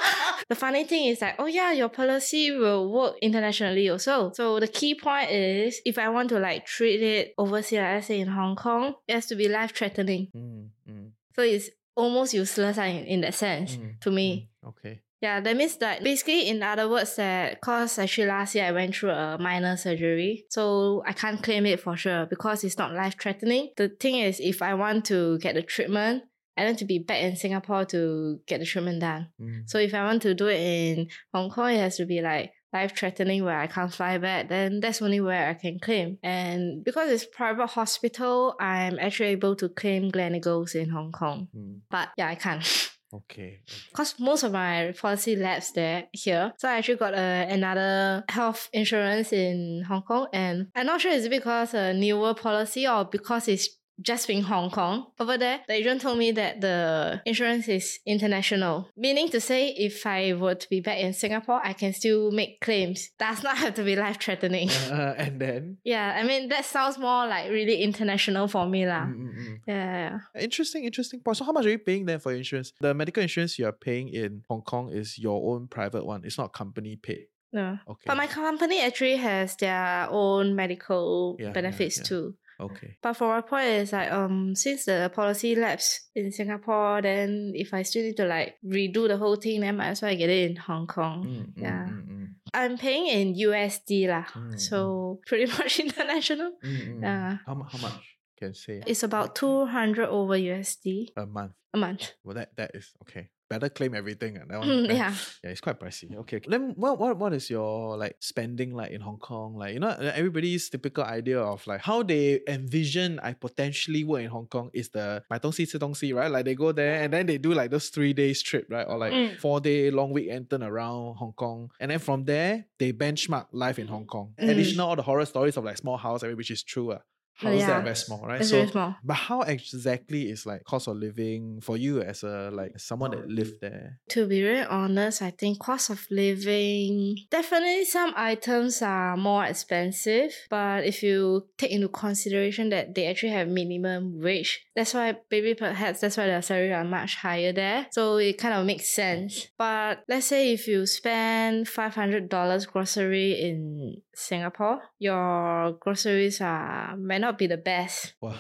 The funny thing is that, oh yeah, your policy will work internationally also. So the key point is if I want to like treat it overseas, like let's say in Hong Kong, it has to be life threatening. Mm, mm, So it's almost useless in, in that sense mm, to me. mm. Okay. Yeah, that means that basically, in other words, that cause actually last year I went through a minor surgery, so I can't claim it for sure because it's not life threatening. The thing is, if I want to get the treatment, I need to be back in Singapore to get the treatment done. Mm. So if I want to do it in Hong Kong, it has to be like life threatening where I can't fly back, then that's only where I can claim. And because it's private hospital, I'm actually able to claim Gleneagles in Hong Kong. Mm. But yeah, I can't. Okay. Because most of my policy lapsed there here. So I actually got uh, another health insurance in Hong Kong. And I'm not sure is it because a newer policy or because it's just in Hong Kong. Over there, the agent told me that the insurance is international. Meaning to say, if I were to be back in Singapore, I can still make claims. Does not have to be life threatening. Uh, and then? yeah, I mean, that sounds more like really international for me. lah. Mm, mm, mm. Yeah, yeah, yeah. Interesting, interesting point. So how much are you paying then for your insurance? The medical insurance you are paying in Hong Kong is your own private one. It's not company paid. No. Okay. But my company actually has their own medical Yeah, yeah, benefits yeah. too. Okay. But for my point is like um since the policy lapse in Singapore, then if I still need to like redo the whole thing, then might as well get it in Hong Kong. Mm, mm, Yeah. mm, mm, I'm paying in USD lah. Mm, so pretty much international. mm, mm. Yeah. How, how much can say It's about two hundred over USD a month? a month. Well, that that is okay better claim everything. And that one, mm, yeah. yeah, it's quite pricey. Okay. Then what, what what is your like spending like in Hong Kong? Like you know uh, everybody's typical idea of like how they envision I potentially work in Hong Kong is the my dongxi si see, right? Like they go there and then they do like those three days trip right or like mm. four day long weekend turn around Hong Kong and then from there they benchmark life in Hong mm. Kong. Mm. Additional all the horror stories of like small house, which is true. Uh. How's yeah. that very small, right? It's so, very small. but how exactly is like cost of living for you as a like someone that lived there? To be very honest, I think cost of living definitely some items are more expensive. But if you take into consideration that they actually have minimum wage, that's why maybe perhaps that's why their salary are much higher there. So it kind of makes sense. But let's say if you spend five hundred dollars grocery in Singapore, your groceries are may not be the best. Wow.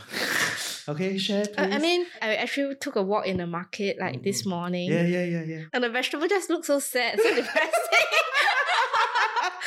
okay, share please. I I mean, I actually took a walk in the market like this Mm. morning. yeah, yeah, yeah, yeah. And the vegetable just looked so sad, so depressing.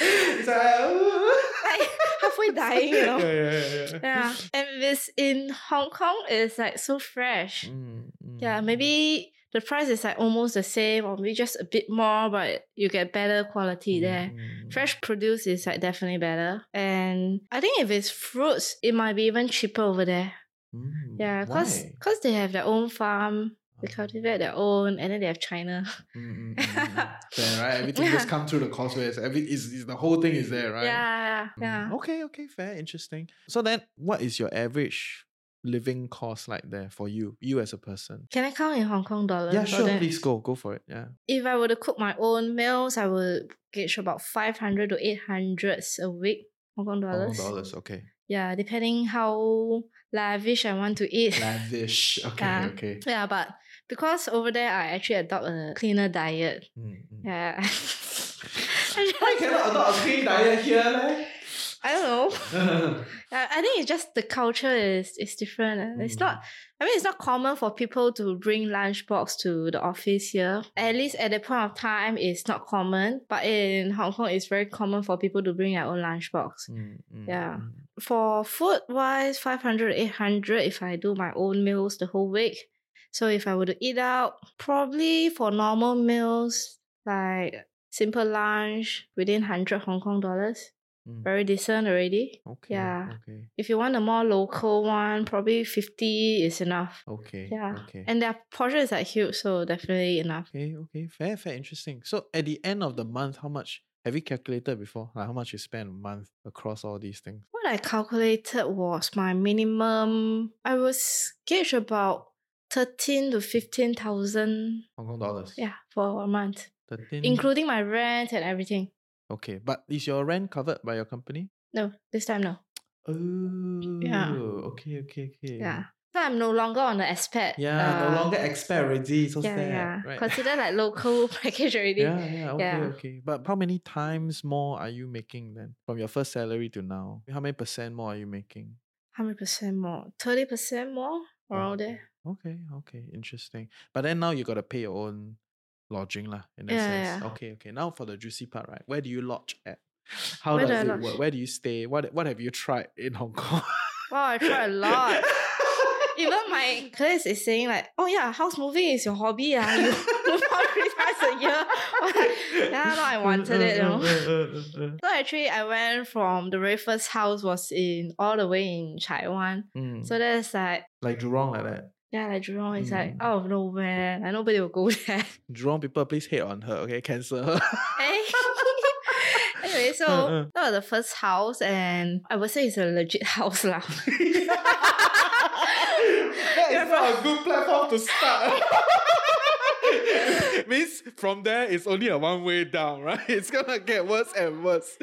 It's like, like halfway dying, you know. Yeah, yeah, yeah, yeah. Yeah. And this in Hong Kong is like so fresh. Mm, mm, Yeah, maybe the price is like almost the same or maybe just a bit more, but you get better quality there. mm, Fresh produce is like definitely better. And I think if it's fruits, it might be even cheaper over there. mm. Yeah, because Why? they have their own farm, they Ah. cultivate their own, and then they have China. Mm, mm, mm. There, right? Everything just Yeah. come through the causeways. Every is, is the whole thing is there, right? Yeah, yeah. Okay, okay, fair, interesting. So then, what is your average living cost like there for you, you as a person? Can I count in Hong Kong dollars? Yeah, sure. that? Please go, go for it. Yeah. If I were to cook my own meals, I would gauge about 500 to 800 a week, Hong Kong dollars. Hong Kong dollars. Okay. Yeah, depending how lavish I want to eat. Lavish. Okay. Yeah. Okay. yeah, but because over there I actually adopt a cleaner diet. Mm, mm. Yeah. Why cannot adopt a clean diet here, leh? I don't know. I think it's just the culture is is different. It's not. I mean, it's not common for people to bring lunchbox to the office here. At least at that point of time, it's not common. But in Hong Kong, it's very common for people to bring their own lunchbox. Mm, mm, Yeah. mm. For food wise, 500, 800 if I do my own meals the whole week. So if I were to eat out, probably for normal meals, like simple lunch within 100 Hong Kong dollars. Mm. Very decent already. Okay. Yeah. Okay. If you want a more local one, probably 50 is enough. Okay. Yeah. Okay. And their portion is like huge, so definitely enough. Okay, okay, fair, fair, interesting. So at the end of the month, how much have you calculated before? Like how much you spend a month across all these things? What I calculated was my minimum, I was gauge about 13 to 15,000 Hong Kong dollars. yeah, for a month, 13. including my rent and everything. Okay, but is your rent covered by your company? No, this time no. Oh, yeah. okay, okay, okay. Yeah. So I'm no longer on the expat. Yeah, uh, no longer expat already. So Yeah, sad. yeah. Right. Consider like local package already. yeah, yeah, okay, Yeah. okay. But how many times more are you making then from your first salary to now? How many percent more are you making? How many percent more? 30% more around there. Okay, okay, interesting. But then now you got to pay your own lodging lah. In that Yeah, sense. yeah. Okay, okay. Now for the juicy part, right? Where do you lodge at? How Where do does I it lodge? work? Where do you stay? What What have you tried in Hong Kong? Wow, I tried a lot. Even my class is saying like, oh yeah, house moving is your hobby. Ah. You move out three times a year. yeah, no, I wanted it, you know. So actually I went from the very first house was in all the way in Taiwan. Mm, So that's like like Jurong like that. Yeah, like Jurong is like Mm. out of nowhere. Like nobody will go there. Jurong people, please hate on her. Okay, cancel her. Anyway, so Uh, uh. that was the first house and I would say it's a legit house lah. that is not a good platform to start. Means from there it's only a one way down, right? It's gonna get worse and worse.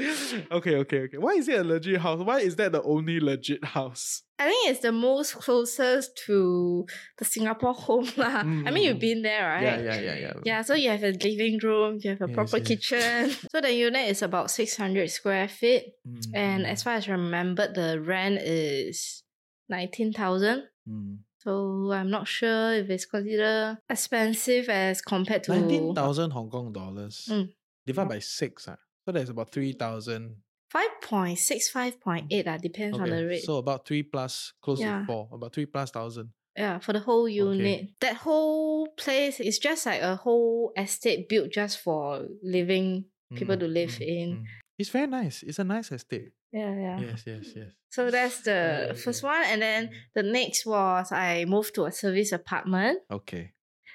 Okay, okay, okay. Why is it a legit house? Why is that the only legit house? I think it's the most closest to the Singapore home lah. I mean, you've Mm. been there, right? Yeah, yeah, yeah, yeah. Yeah, so you have a living room, you have a Yes, proper yes. kitchen. so the unit is about 600 square feet. Mm, And mm, as far as I remember, the rent is 19,000. mm. So I'm not sure if it's considered expensive as compared to... nineteen thousand Hong Kong dollars Mm. divided by six. Ah. So that's about three thousand. 5.6, 5.8 uh, depends on the rate. So about three plus, close Yeah. to four. About three plus thousand. yeah, for the whole unit. That whole place is just like a whole estate built just for living people Mm, to live mm, in. mm. It's very nice. It's a nice estate. Yeah, yeah. Yes, yes, yes. So that's the yeah, first yeah. one. And then the next was I moved to a service apartment. Okay.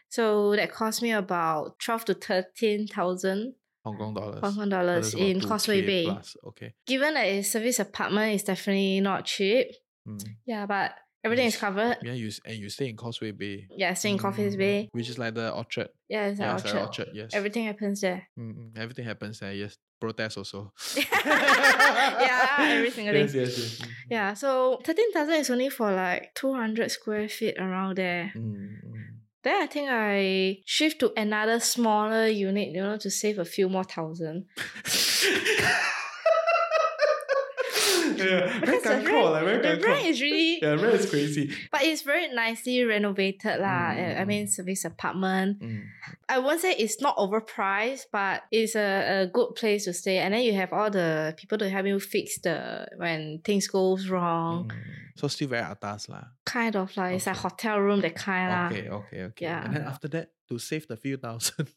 So that cost me about 12 to 13,000 Hong Kong dollars. Hong Kong dollars in 2K Causeway Bay. plus. Okay. Given that a service apartment is definitely not cheap, Mm. Yeah, but everything is covered. Yeah, you and you stay in Causeway Bay. Yeah, staying in Mm, Bay. Which is like the orchard. Yeah, it's yeah, an it's like orchard. orchard, yes. Everything happens there. Mm, everything happens there, yes. Protest also. yeah, every single day. Yes, yes, yes. Mm, Yeah, so 13,000 is only for like 200 square feet around there. mm. Then I think I shift to another smaller unit, you know, to save a few more thousand. yeah, very kankor, like very the rent is really, Yeah, rent is crazy. but it's very nicely renovated lah. Mm, I mean, service apartment. Mm. I won't say it's not overpriced, but it's a, a good place to stay. And then you have all the people to help you fix the when things goes wrong. Mm. So still very atas lah. Kind of like it's a hotel room that kind lah. Okay, okay, okay. Yeah. And then after that, to save the few thousand.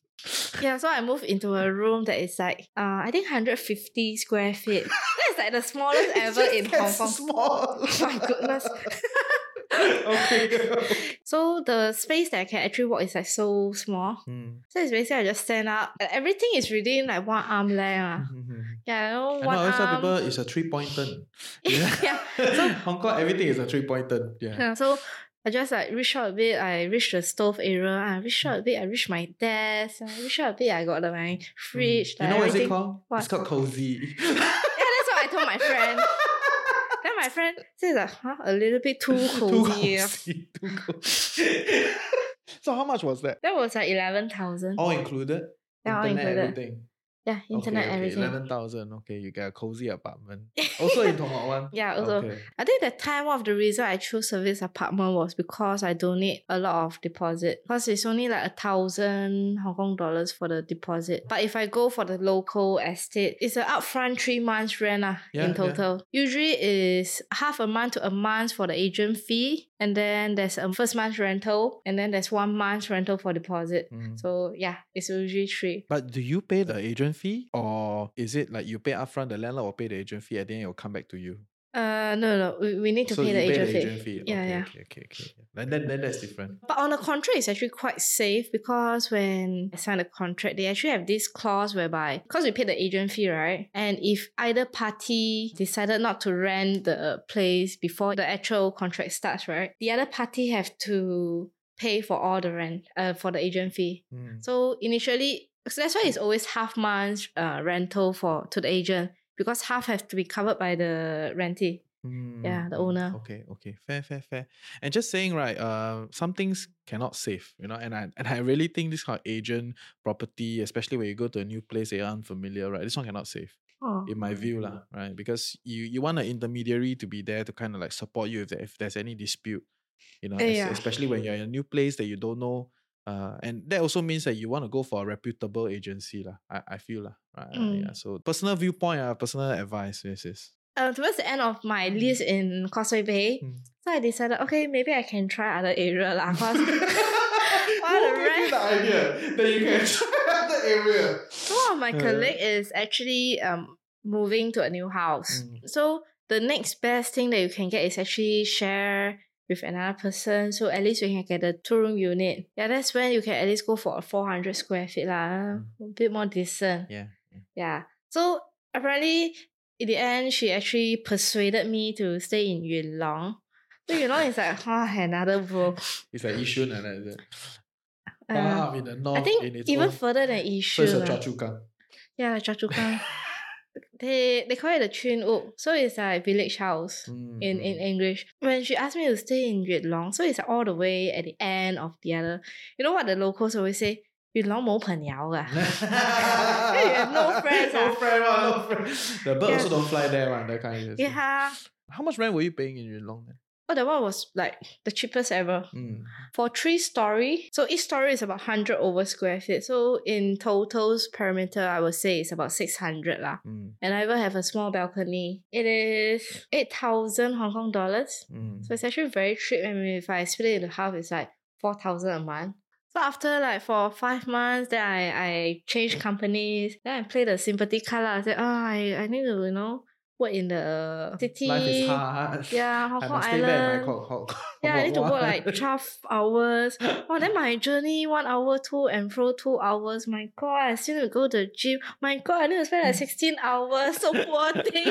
Yeah, so I moved into a room that is like uh I think 150 square feet. That's like the smallest ever in Hong Kong. Small. Oh my goodness. okay. So the space that I can actually walk is like so small. Mm. So it's basically I just stand up. and Everything is within like one arm length. Mhm. Yeah, I know, one I tell arm. people it's a three point turn. Yeah, so- Hong Kong, everything is a three point turn. Yeah. Yeah, so I just like reach out a bit, I reach the stove area, I reach out a bit, I reach my desk, I reach out a bit, I got the, my fridge. Mm. You like know what is it called? What? It's called cozy. Yeah, that's what I told my friend. then my friend says like, huh, a little bit too Too cozy. ah." cozy. Too cozy. so how much was that? That was like 11,000. All included? Yeah, all included. everything. Yeah, internet, okay, okay. everything. Eleven thousand. Okay, you get a cozy apartment. Also in Thong one. Yeah, also. Okay. I think that time one of the reason I chose service apartment was because I don't need a lot of deposit. Because it's only like a thousand Hong Kong dollars for the deposit. But if I go for the local estate, it's an upfront three months rent ah, Yeah, in yeah. total. Usually is half a month to a month for the agent fee. And then there's a first month rental. And then there's one month rental for deposit. Mm. So yeah, it's usually three. But do you pay the agent fee, or is it like you pay upfront, the landlord will pay the agent fee, and then it will come back to you? Uh no no, we, we need to so pay you the pay agent the fee. agent fee. Yeah, okay, yeah. Okay, okay, okay. Then, then, then that's different. But on the contract, it's actually quite safe because when I sign the contract, they actually have this clause whereby because we pay the agent fee, right? And if either party decided not to rent the place before the actual contract starts, right? The other party have to pay for all the rent, uh, for the agent fee. Mm. So initially, so that's why it's always half months uh, rental for to the agent because half have to be covered by the rentee. Yeah, the Mm, owner. Okay, okay, fair, fair, fair. And just saying, right, uh, some things cannot save, you know, and I and I really think this kind of agent property, especially when you go to a new place that you're unfamiliar, right, this one cannot save, Oh. in my view, lah, right, because you you want an intermediary to be there to kind of like support you if there, if there's any dispute, you know, Eh, yeah. especially when you're in a new place that you don't know. Uh, and that also means that you want to go for a reputable agency, lah. I, I feel lah. Right? Mm. Yeah. So personal viewpoint, uh, personal advice, yes, yes. uh, towards the end of my lease in Causeway Bay, Mm. so I decided, okay, maybe I can try other area lah. Cause while the rent, idea that you can try the area? one of my Uh. colleague is actually um moving to a new house. Mm. So the next best thing that you can get is actually share with another person. So at least you can get a two room unit. Yeah, that's when you can at least go for a four hundred square feet lah, a bit more decent. Yeah. Yeah. So apparently, in the end, she actually persuaded me to stay in Yuen Long. So Yuen Long is like ah another bro. It's like Yishun and that. it? Far Uh, up in the north. I think even own- further than So Yishun. it's a lah. Choa Chu Kang. Yeah, Choa Chu Kang. they they call it the Chun Uk. So it's like village house mm. in, in mm-hmm. English. When she asked me to stay in Yuen Long, so it's all the way at the end of the other. You know what the locals always say? Yuen Long mo pen yao You have no friends. no ah. friend, no friend. The bird yeah. also don't fly there, man. That kind of thing. Yeah. How much rent were you paying in Yuen Long then? Oh, that one was like the cheapest ever. Mm. For three story, so each story is about 100 over square feet. So in total's perimeter, I would say it's about 600 lah. Mm. And I even have a small balcony. It is 8,000 Hong Kong dollars. Mm. So it's actually very cheap. I mean, if I split it into half, it's like 4,000 a month. So after like for five months, then I, I changed companies. Then I played the sympathy card. I said, oh, I, I need to, you know, work in the city. Life is hard. Yeah, Hong Kong must stay back in Island. my Hong Kong. Yeah, I need to work like 12 hours. Oh, then my journey, one hour to and fro, two hours. My God, I still need to go to the gym. My God, I need to spend like 16 hours. So poor thing.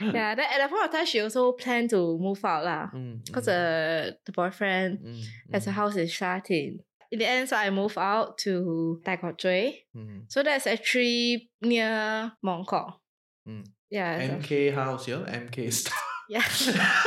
yeah, then at that point of time, she also planned to move out lah. Mm, Because mm, uh, the boyfriend mm, has a mm, house in Sha Tin. In the end, so I moved out to Tai Kok Tsui. mm, So that's actually near Mong Kok. mm. Yeah. MK house, yeah? MK style. Yeah.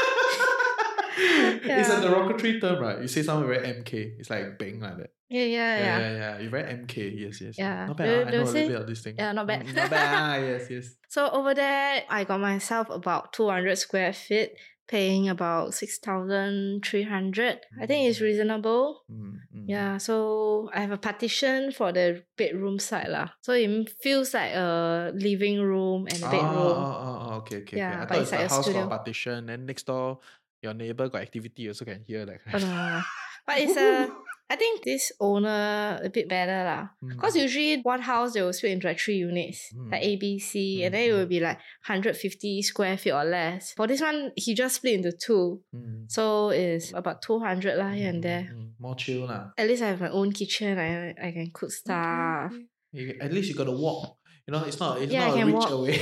It's a Yeah. derogatory term, right? You say something very MK. It's like bang like that. yeah, yeah, Yeah, yeah. yeah, yeah. You're very MK. Yes, yes. Yeah. Not bad. They- ah, I know a will little bit of this thing. Yeah, not bad. Mm, not bad. Ah, yes, yes. So over there, I got myself about 200 square feet, paying about 6,300. I think it's Mm. reasonable. Mm, mm. Yeah, so I have a partition for the bedroom side lah. So it feels like a living room and a Oh, bedroom. oh, oh, oh, okay, okay, Yeah, okay. I but thought it's like a house studio. got partition, then next door your neighbor got activity, also can hear that Oh, no, no, no. But it's a, I think this owner a bit better lah. Because Mm. usually one house they will split into like three units, like Mm. A, B, C, and Mm, then it will mm. be like 150 square feet or less. For this one, he just split into two. Mm, So it's about 200 lah here and there. mm, More chill lah. At least I have my own kitchen. I I can cook stuff. You- At least you got to walk. You know, it's not it's Yeah, not a can reach walk. away.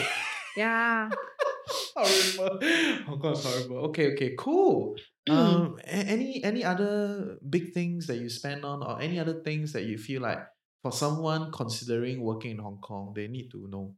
Yeah. horrible. Hong Kong is horrible. Okay, okay, cool. Mm. Um, any any other big things that you spend on, or any other things that you feel like for someone considering working in Hong Kong, they need to know.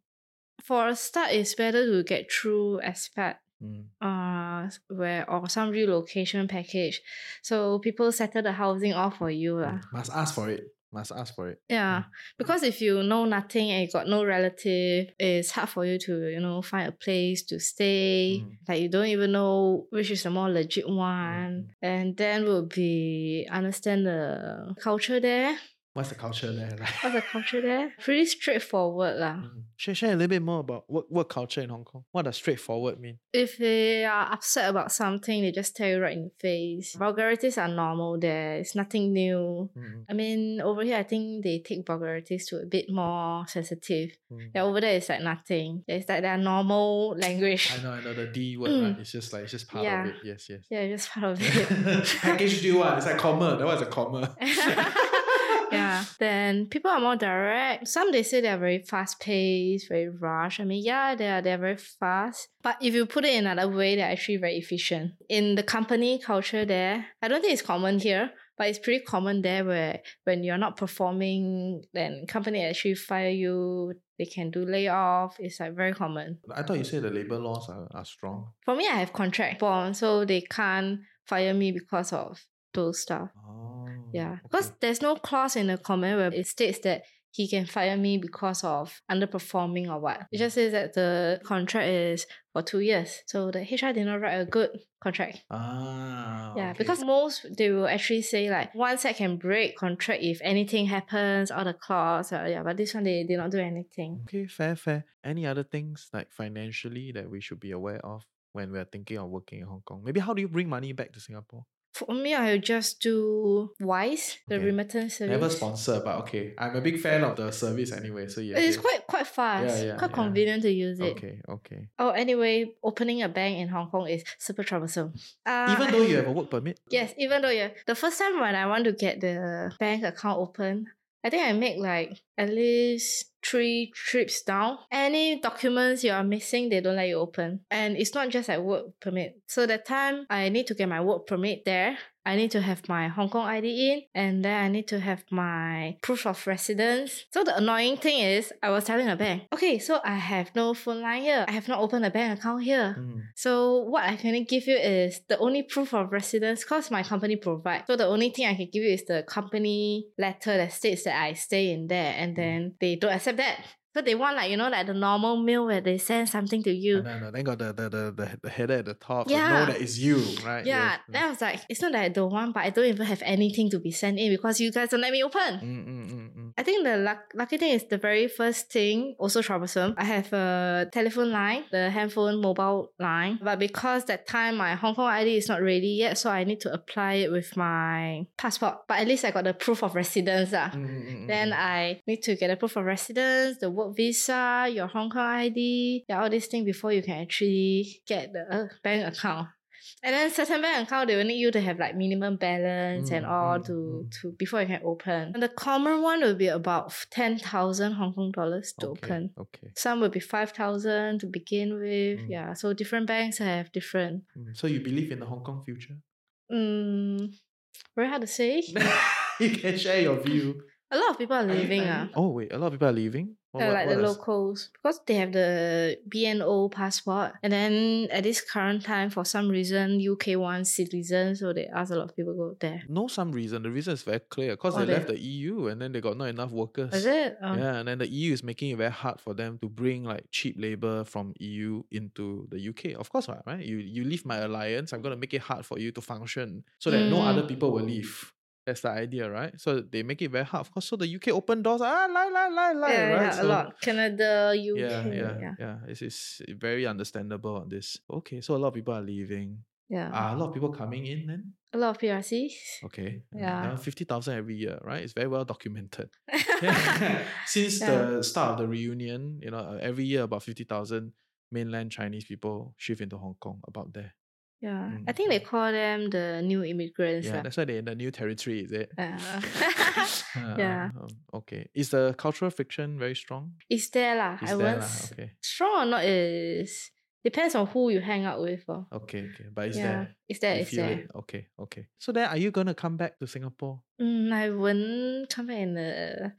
For a start, it's better to get through expat Mm. uh where or some relocation package. So people settle the housing off for you. lah. Must ask for it. Must ask for it. Yeah. Because if you know nothing and you got no relative, it's hard for you to, you know, find a place to stay. Mm. Like you don't even know which is the more legit one. And then will be understand the culture there. What's the culture there? What's the culture there? Pretty straightforward lah. Mm. Share, share a little bit more about work, work culture in Hong Kong. What does straightforward mean? If they are upset about something, they just tell you right in the face. Vulgarities are normal there. It's nothing new. Mm, I mean, over here, I think they take vulgarities to a bit more sensitive. mm. Yeah, over there, it's like nothing. It's like their normal language. I know, I know the D word, Mm. right? It's just like it's just part Yeah. of it. Yes, yes. Yeah, just part of it. Package deal one. It's like comma. That was a comma. Yeah. Then people are more direct. Some they say they're very fast paced, very rush. I mean, yeah, they are they're very fast. But if you put it in another way, they're actually very efficient. In the company culture there, I don't think it's common here, but it's pretty common there where when you're not performing, then company actually fire you. They can do layoff. It's like very common. I thought you said the labor laws are, are strong. For me, I have contract bond, so they can't fire me because of those stuff. Oh. Yeah, because there's no clause in the comment where it states that he can fire me because of underperforming or what. It just says that the contract is for two years. So the HR did not write a good contract. Ah. Yeah, okay. because most they will actually say like one side can break contract if anything happens or the clause. Uh, yeah, but this one they did not do anything. Okay, fair, fair. Any other things like financially that we should be aware of when we're thinking of working in Hong Kong? Maybe how do you bring money back to Singapore? For me, I just do Wise, the Okay. remittance service. Never sponsor, but okay. I'm a big fan of the service anyway. So yeah. It's yes. quite quite fast, yeah, quite yeah. convenient to use it. Okay, okay. Oh, anyway, opening a bank in Hong Kong is super troublesome. Uh, Even though you have a work permit. Yes, even though yeah. The first time when I want to get the bank account open, I think I make like at least three trips down. Any documents you are missing, they don't let you open. And it's not just like work permit. So that time I need to get my work permit there. I need to have my Hong Kong ID in, and then I need to have my proof of residence. So the annoying thing is, I was telling the bank, okay, so I have no phone line here. I have not opened a bank account here. Mm. So what I can give you is the only proof of residence because my company provide. So the only thing I can give you is the company letter that states that I stay in there, and then they don't accept that. So they want like you know like the normal mail where they send something to you. No, no, then got the, the, the, the, the header at the top. to Yeah. know that it's you, right? Yeah, Yes. then I was like, it's not that I don't want, but I don't even have anything to be sent in because you guys don't let me open. Mm, mm, mm, mm. I think the luck, lucky thing is the very first thing also troublesome. I have a telephone line, the handphone mobile line, but because that time my Hong Kong ID is not ready yet, so I need to apply it with my passport. But at least I got the proof of residence. ah. Mm, Then I need to get a proof of residence, the work visa, your Hong Kong ID, yeah, all these things before you can actually get the uh, bank account. And then certain bank account they will need you to have like minimum balance and Mm, all mm, to mm. to before you can open. And the common one will be about ten thousand Hong Kong dollars to okay, open. Okay. Some will be five thousand to begin with. Mm. Yeah, so different banks have different. Mm, So you believe in the Hong Kong future? Mm, very hard to say. you can share your view. A lot of people are leaving. ah. Oh wait, a lot of people are leaving. What- Uh, what- like what the else? locals because they have the BNO passport and then at this current time for some reason UK wants citizens so they ask a lot of people go there. No, some reason. The reason is very clear. Because Oh, they they- left the EU and then they got not enough workers. Is it? Oh. Yeah, and then the EU is making it very hard for them to bring like cheap labor from EU into the UK. Of course, right? You you leave my alliance, I'm gonna make it hard for you to function so that no other Mm. people will leave. That's the idea, right? So they make it very hard. Of course, so the UK open doors, ah, lie, lie, lie, lie, yeah, right? yeah, a lot. Canada, UK. Yeah, yeah, yeah. yeah. It's, it's very understandable on this. Okay, so a lot of people are leaving. yeah. Are a lot of people coming in then? a lot of PRCs. Okay. Yeah. Fifty thousand every year, right? It's very well documented. Since Yeah. the start of the reunion, you know, uh, every year about fifty thousand mainland Chinese people shift into Hong Kong. About there. Yeah. Mm, I think they call them the new immigrants. Yeah, that's why they're in the new territory, is it? Yeah. Uh, Yeah. um, okay. Is the cultural friction very strong? It's there lah. Is I there won't lah, okay. strong or not is depends on who you hang out with. Oh. Okay, okay. But it's yeah. there. It's there, You it's there. it. Okay, okay. So then are you gonna come back to Singapore? Mm, I wouldn't come back in the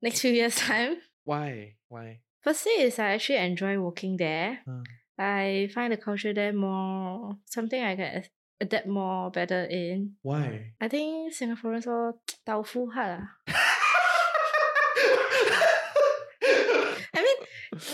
next few years' time. Why? Why? Firstly, is I actually enjoy working there. Uh, I find the culture there more something I can adapt more better in. why? I think Singaporeans all 豆腐 hard. I mean,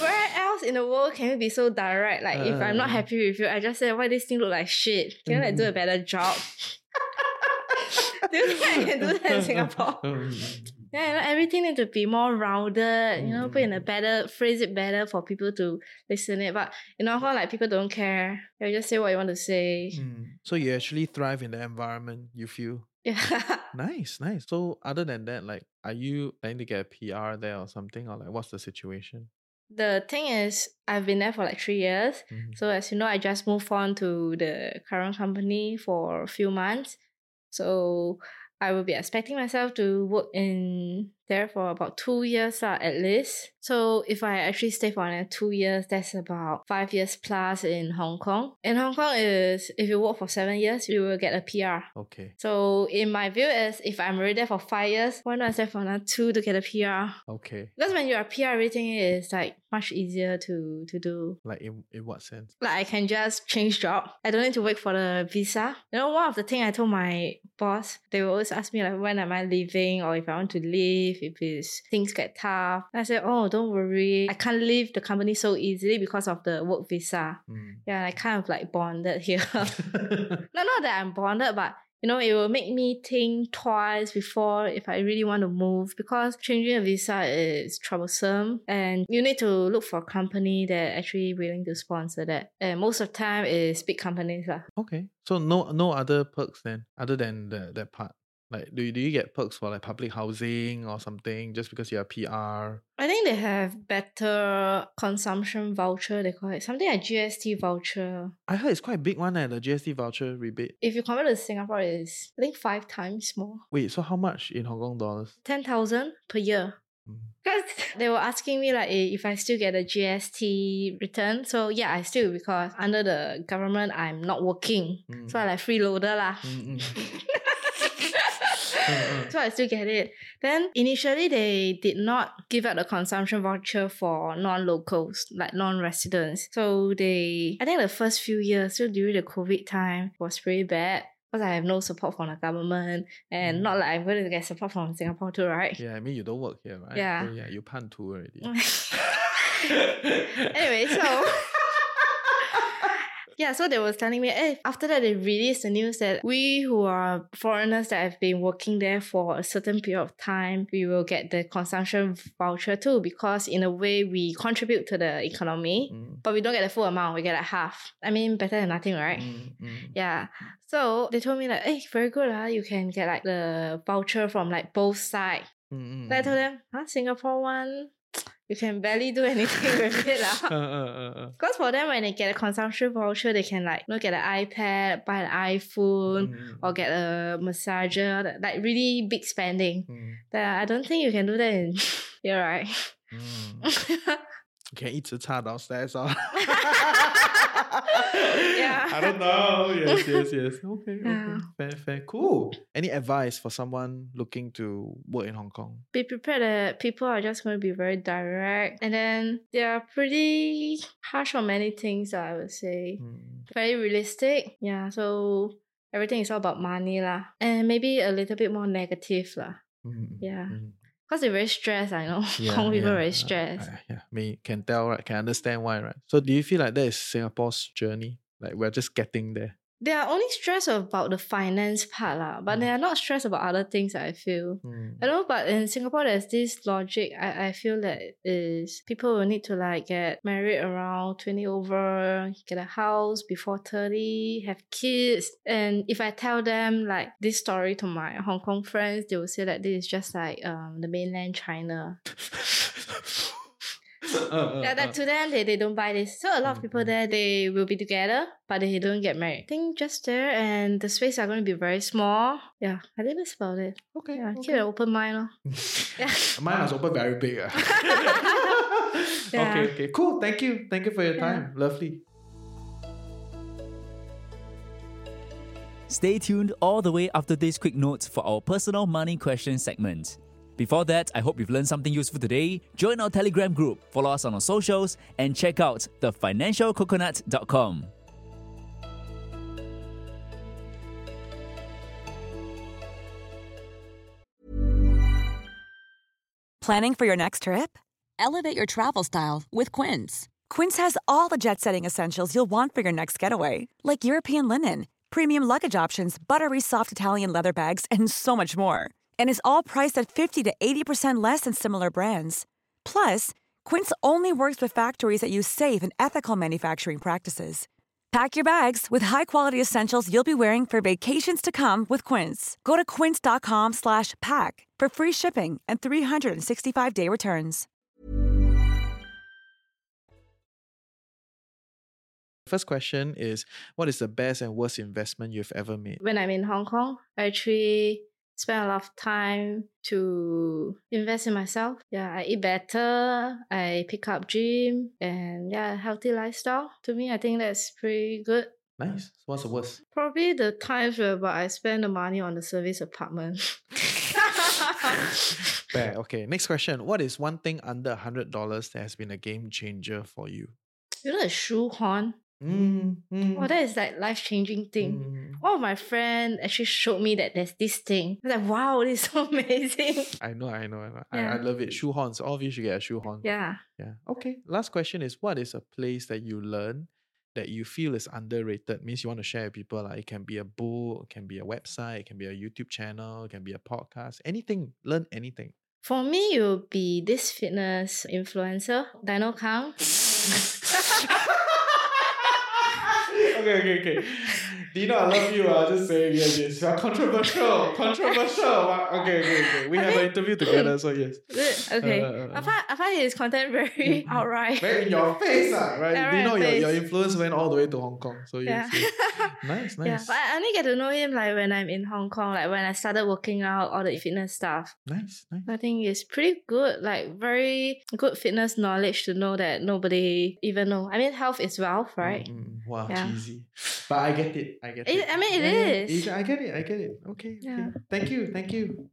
where else in the world can you be so direct? Like, if I'm not Uh. happy with you, I just say, why this thing look like shit? Can you like do a better job? do you think I can do that in Singapore? Yeah, you know, everything need to be more rounded, you know, put in a Mm. better, phrase it better for people to listen it. But in Hong Kong, like, people don't care. You just say what you want to say. mm. So you actually thrive in the environment you feel. Yeah. Nice, nice. So other than that, like, are you planning to get a PR there or something, or like, what's the situation? the thing is, I've been there for like three years. Mhm. So as you know, I just moved on to the current company for a few months. So I will be expecting myself to work in there for about two years uh, at least. So if I actually stay for another two years, that's about five years plus in Hong Kong. In Hong Kong is if you work for seven years, you will get a PR. Okay, So in my view is if I'm already there for five years, why not stay for another two to get a PR? okay. Because when you're PR, everything is like much easier to to do. Like in in what sense? Like I can just change job. I don't need to wait for the visa. You know, one of the thing I told my boss, they will always ask me like when am I leaving or if I want to leave, if it's things get tough. I said, Oh, don't worry. I can't leave the company so easily because of the work visa. Mm. Yeah, I kind of like bonded here. not not that I'm bonded, but you know, it will make me think twice before if I really want to move because changing a visa is troublesome and you need to look for a company that actually willing to sponsor that. And most of the time is big companies. lah. okay. So no no other perks then, other than the that part. Like, do you, do you get perks for like public housing or something just because you're a PR? I think they have better consumption voucher, they call it. Something like GST voucher. I heard it's quite a big one, eh, the GST voucher rebate. If you compare to Singapore, it's I think five times more. Wait, so how much in Hong Kong dollars? 10,000 per year. Mm. Because they were asking me like if I still get a GST return. So yeah, I still because under the government I'm not working. Mm. So I like freeloader lah. Mm, mm. Mm, so I still get it. Then initially they did not give out the consumption voucher for non-locals, like non-residents. So they I think the first few years, so during the COVID time was pretty bad. Because I have no support from the government and Mm. not like I'm going to get support from Singapore too, right? Yeah, I mean you don't work here, right? Yeah. So, yeah, you pan two already. anyway, so yeah, so they were telling me, hey, after that they released the news that we who are foreigners that have been working there for a certain period of time, we will get the consumption voucher too, because in a way we contribute to the economy, Mm. but we don't get the full amount, we get like half. I mean, better than nothing, right? Mm, mm. Yeah. So they told me like, hey, very good, ah. you can get like the voucher from like both sides. Mm, mm, Then I mm. told them, huh, Singapore one, you can barely do anything with it. Uh, lah. uh, uh, uh. Because for them, when they get a consumption voucher, they can like look at an iPad, buy an iPhone, Mm, or get a massager, like really big spending. mm, That I don't think you can do that in here, right? mm. You can eat cha downstairs. Or... Yeah. I don't know. Yes, yes, yes. Okay, okay. Yeah. Fair, fair. Cool. Any advice for someone looking to work in Hong Kong? be prepared that people are just going to be very direct, and then they are pretty harsh on many things. I would say. Mm. very realistic. Yeah, so everything is all about money lah. And maybe a little bit more negative lah. Mm, Yeah. mm. Because they're very stressed, I know. Yeah, Hong people yeah, very uh, stressed. uh, yeah, me can tell, right? Can understand why, right? So, do you feel like that is Singapore's journey? Like we're just getting there. They are only stressed about the finance part lah, but Mm. they are not stressed about other things, I feel. Mm. I don't know, but in Singapore, there's this logic. I, I feel that is people will need to like get married around 20 over, get a house before 30, have kids. And if I tell them like this story to my Hong Kong friends, they will say that this is just like um the mainland China. Uh, uh, Yeah, that uh. to them they, they don't buy this. So a lot of people Mm, mm. there they will be together, but they don't get married. I think just there and the space are going to be very small. Yeah, I think that's about it. Okay. Yeah, okay. keep an open mind. lor. Yeah. Mine was open very big. ah. Yeah. Okay, okay. Cool. Thank you. Thank you for your Yeah. time. Lovely. Stay tuned all the way after this quick note for our personal money question segment. Before that, I hope you've learned something useful today. Join our Telegram group, follow us on our socials, and check out thefinancialcoconut.com. Planning for your next trip? Elevate your travel style with Quince. Quince has all the jet setting essentials you'll want for your next getaway, like European linen, premium luggage options, buttery soft Italian leather bags, and so much more. And is all priced at 50 to 80% less than similar brands. Plus, Quince only works with factories that use safe and ethical manufacturing practices. Pack your bags with high-quality essentials you'll be wearing for vacations to come with Quince. Go to quince.com slash pack for free shipping and 365-day returns. First question is What is the best and worst investment you've ever made? when I'm in Hong Kong, I actually spend a lot of time to invest in myself. Yeah, I eat better, I pick up gym, and yeah, healthy lifestyle. To me, I think that's pretty good. Nice. What's the worst? Probably the times where I spend the money on the service apartment. Fair. Okay. Next question. What is one thing under $100 that has been a game changer for you? you know the shoe horn? Mm, mm, Oh, that is like life changing thing. mm. One of my friend actually showed me that there's this thing. I was like, wow, this is so amazing. I know, I know, I know. I, I love it. Shoehorns. All of you should get a shoehorn. yeah. Yeah. Okay. Last question is what is a place that you learn that you feel is underrated? Means you want to share with people. Like it can be a book, it can be a website, it can be a YouTube channel, it can be a podcast. Anything. Learn anything. For me, it will be this fitness influencer, Dino Kang. okay, okay, okay. Dino, I love you. I'll just say yes, yes. Are controversial. Controversial. Okay, okay, okay. We have an interview together, so yes. Okay. Uh, uh, I find I find his content very outright. Very in your face, ah, right? Yeah, Dino, right, your, your influence went all the way to Hong Kong. So yes, Yeah. yes. Nice, nice. Yeah, but I only get to know him like when I'm in Hong Kong, like when I started working out, all the fitness stuff. Nice, nice. I think it's pretty good, like very good fitness knowledge to know that nobody even know. I mean, health is wealth, right? Mm, mm, wow, Yeah. cheesy. But I get it. I get it. It- I mean, it Yeah, yeah, is. yeah, I get it. I get it. Okay. Yeah. okay. Thank you. Thank you.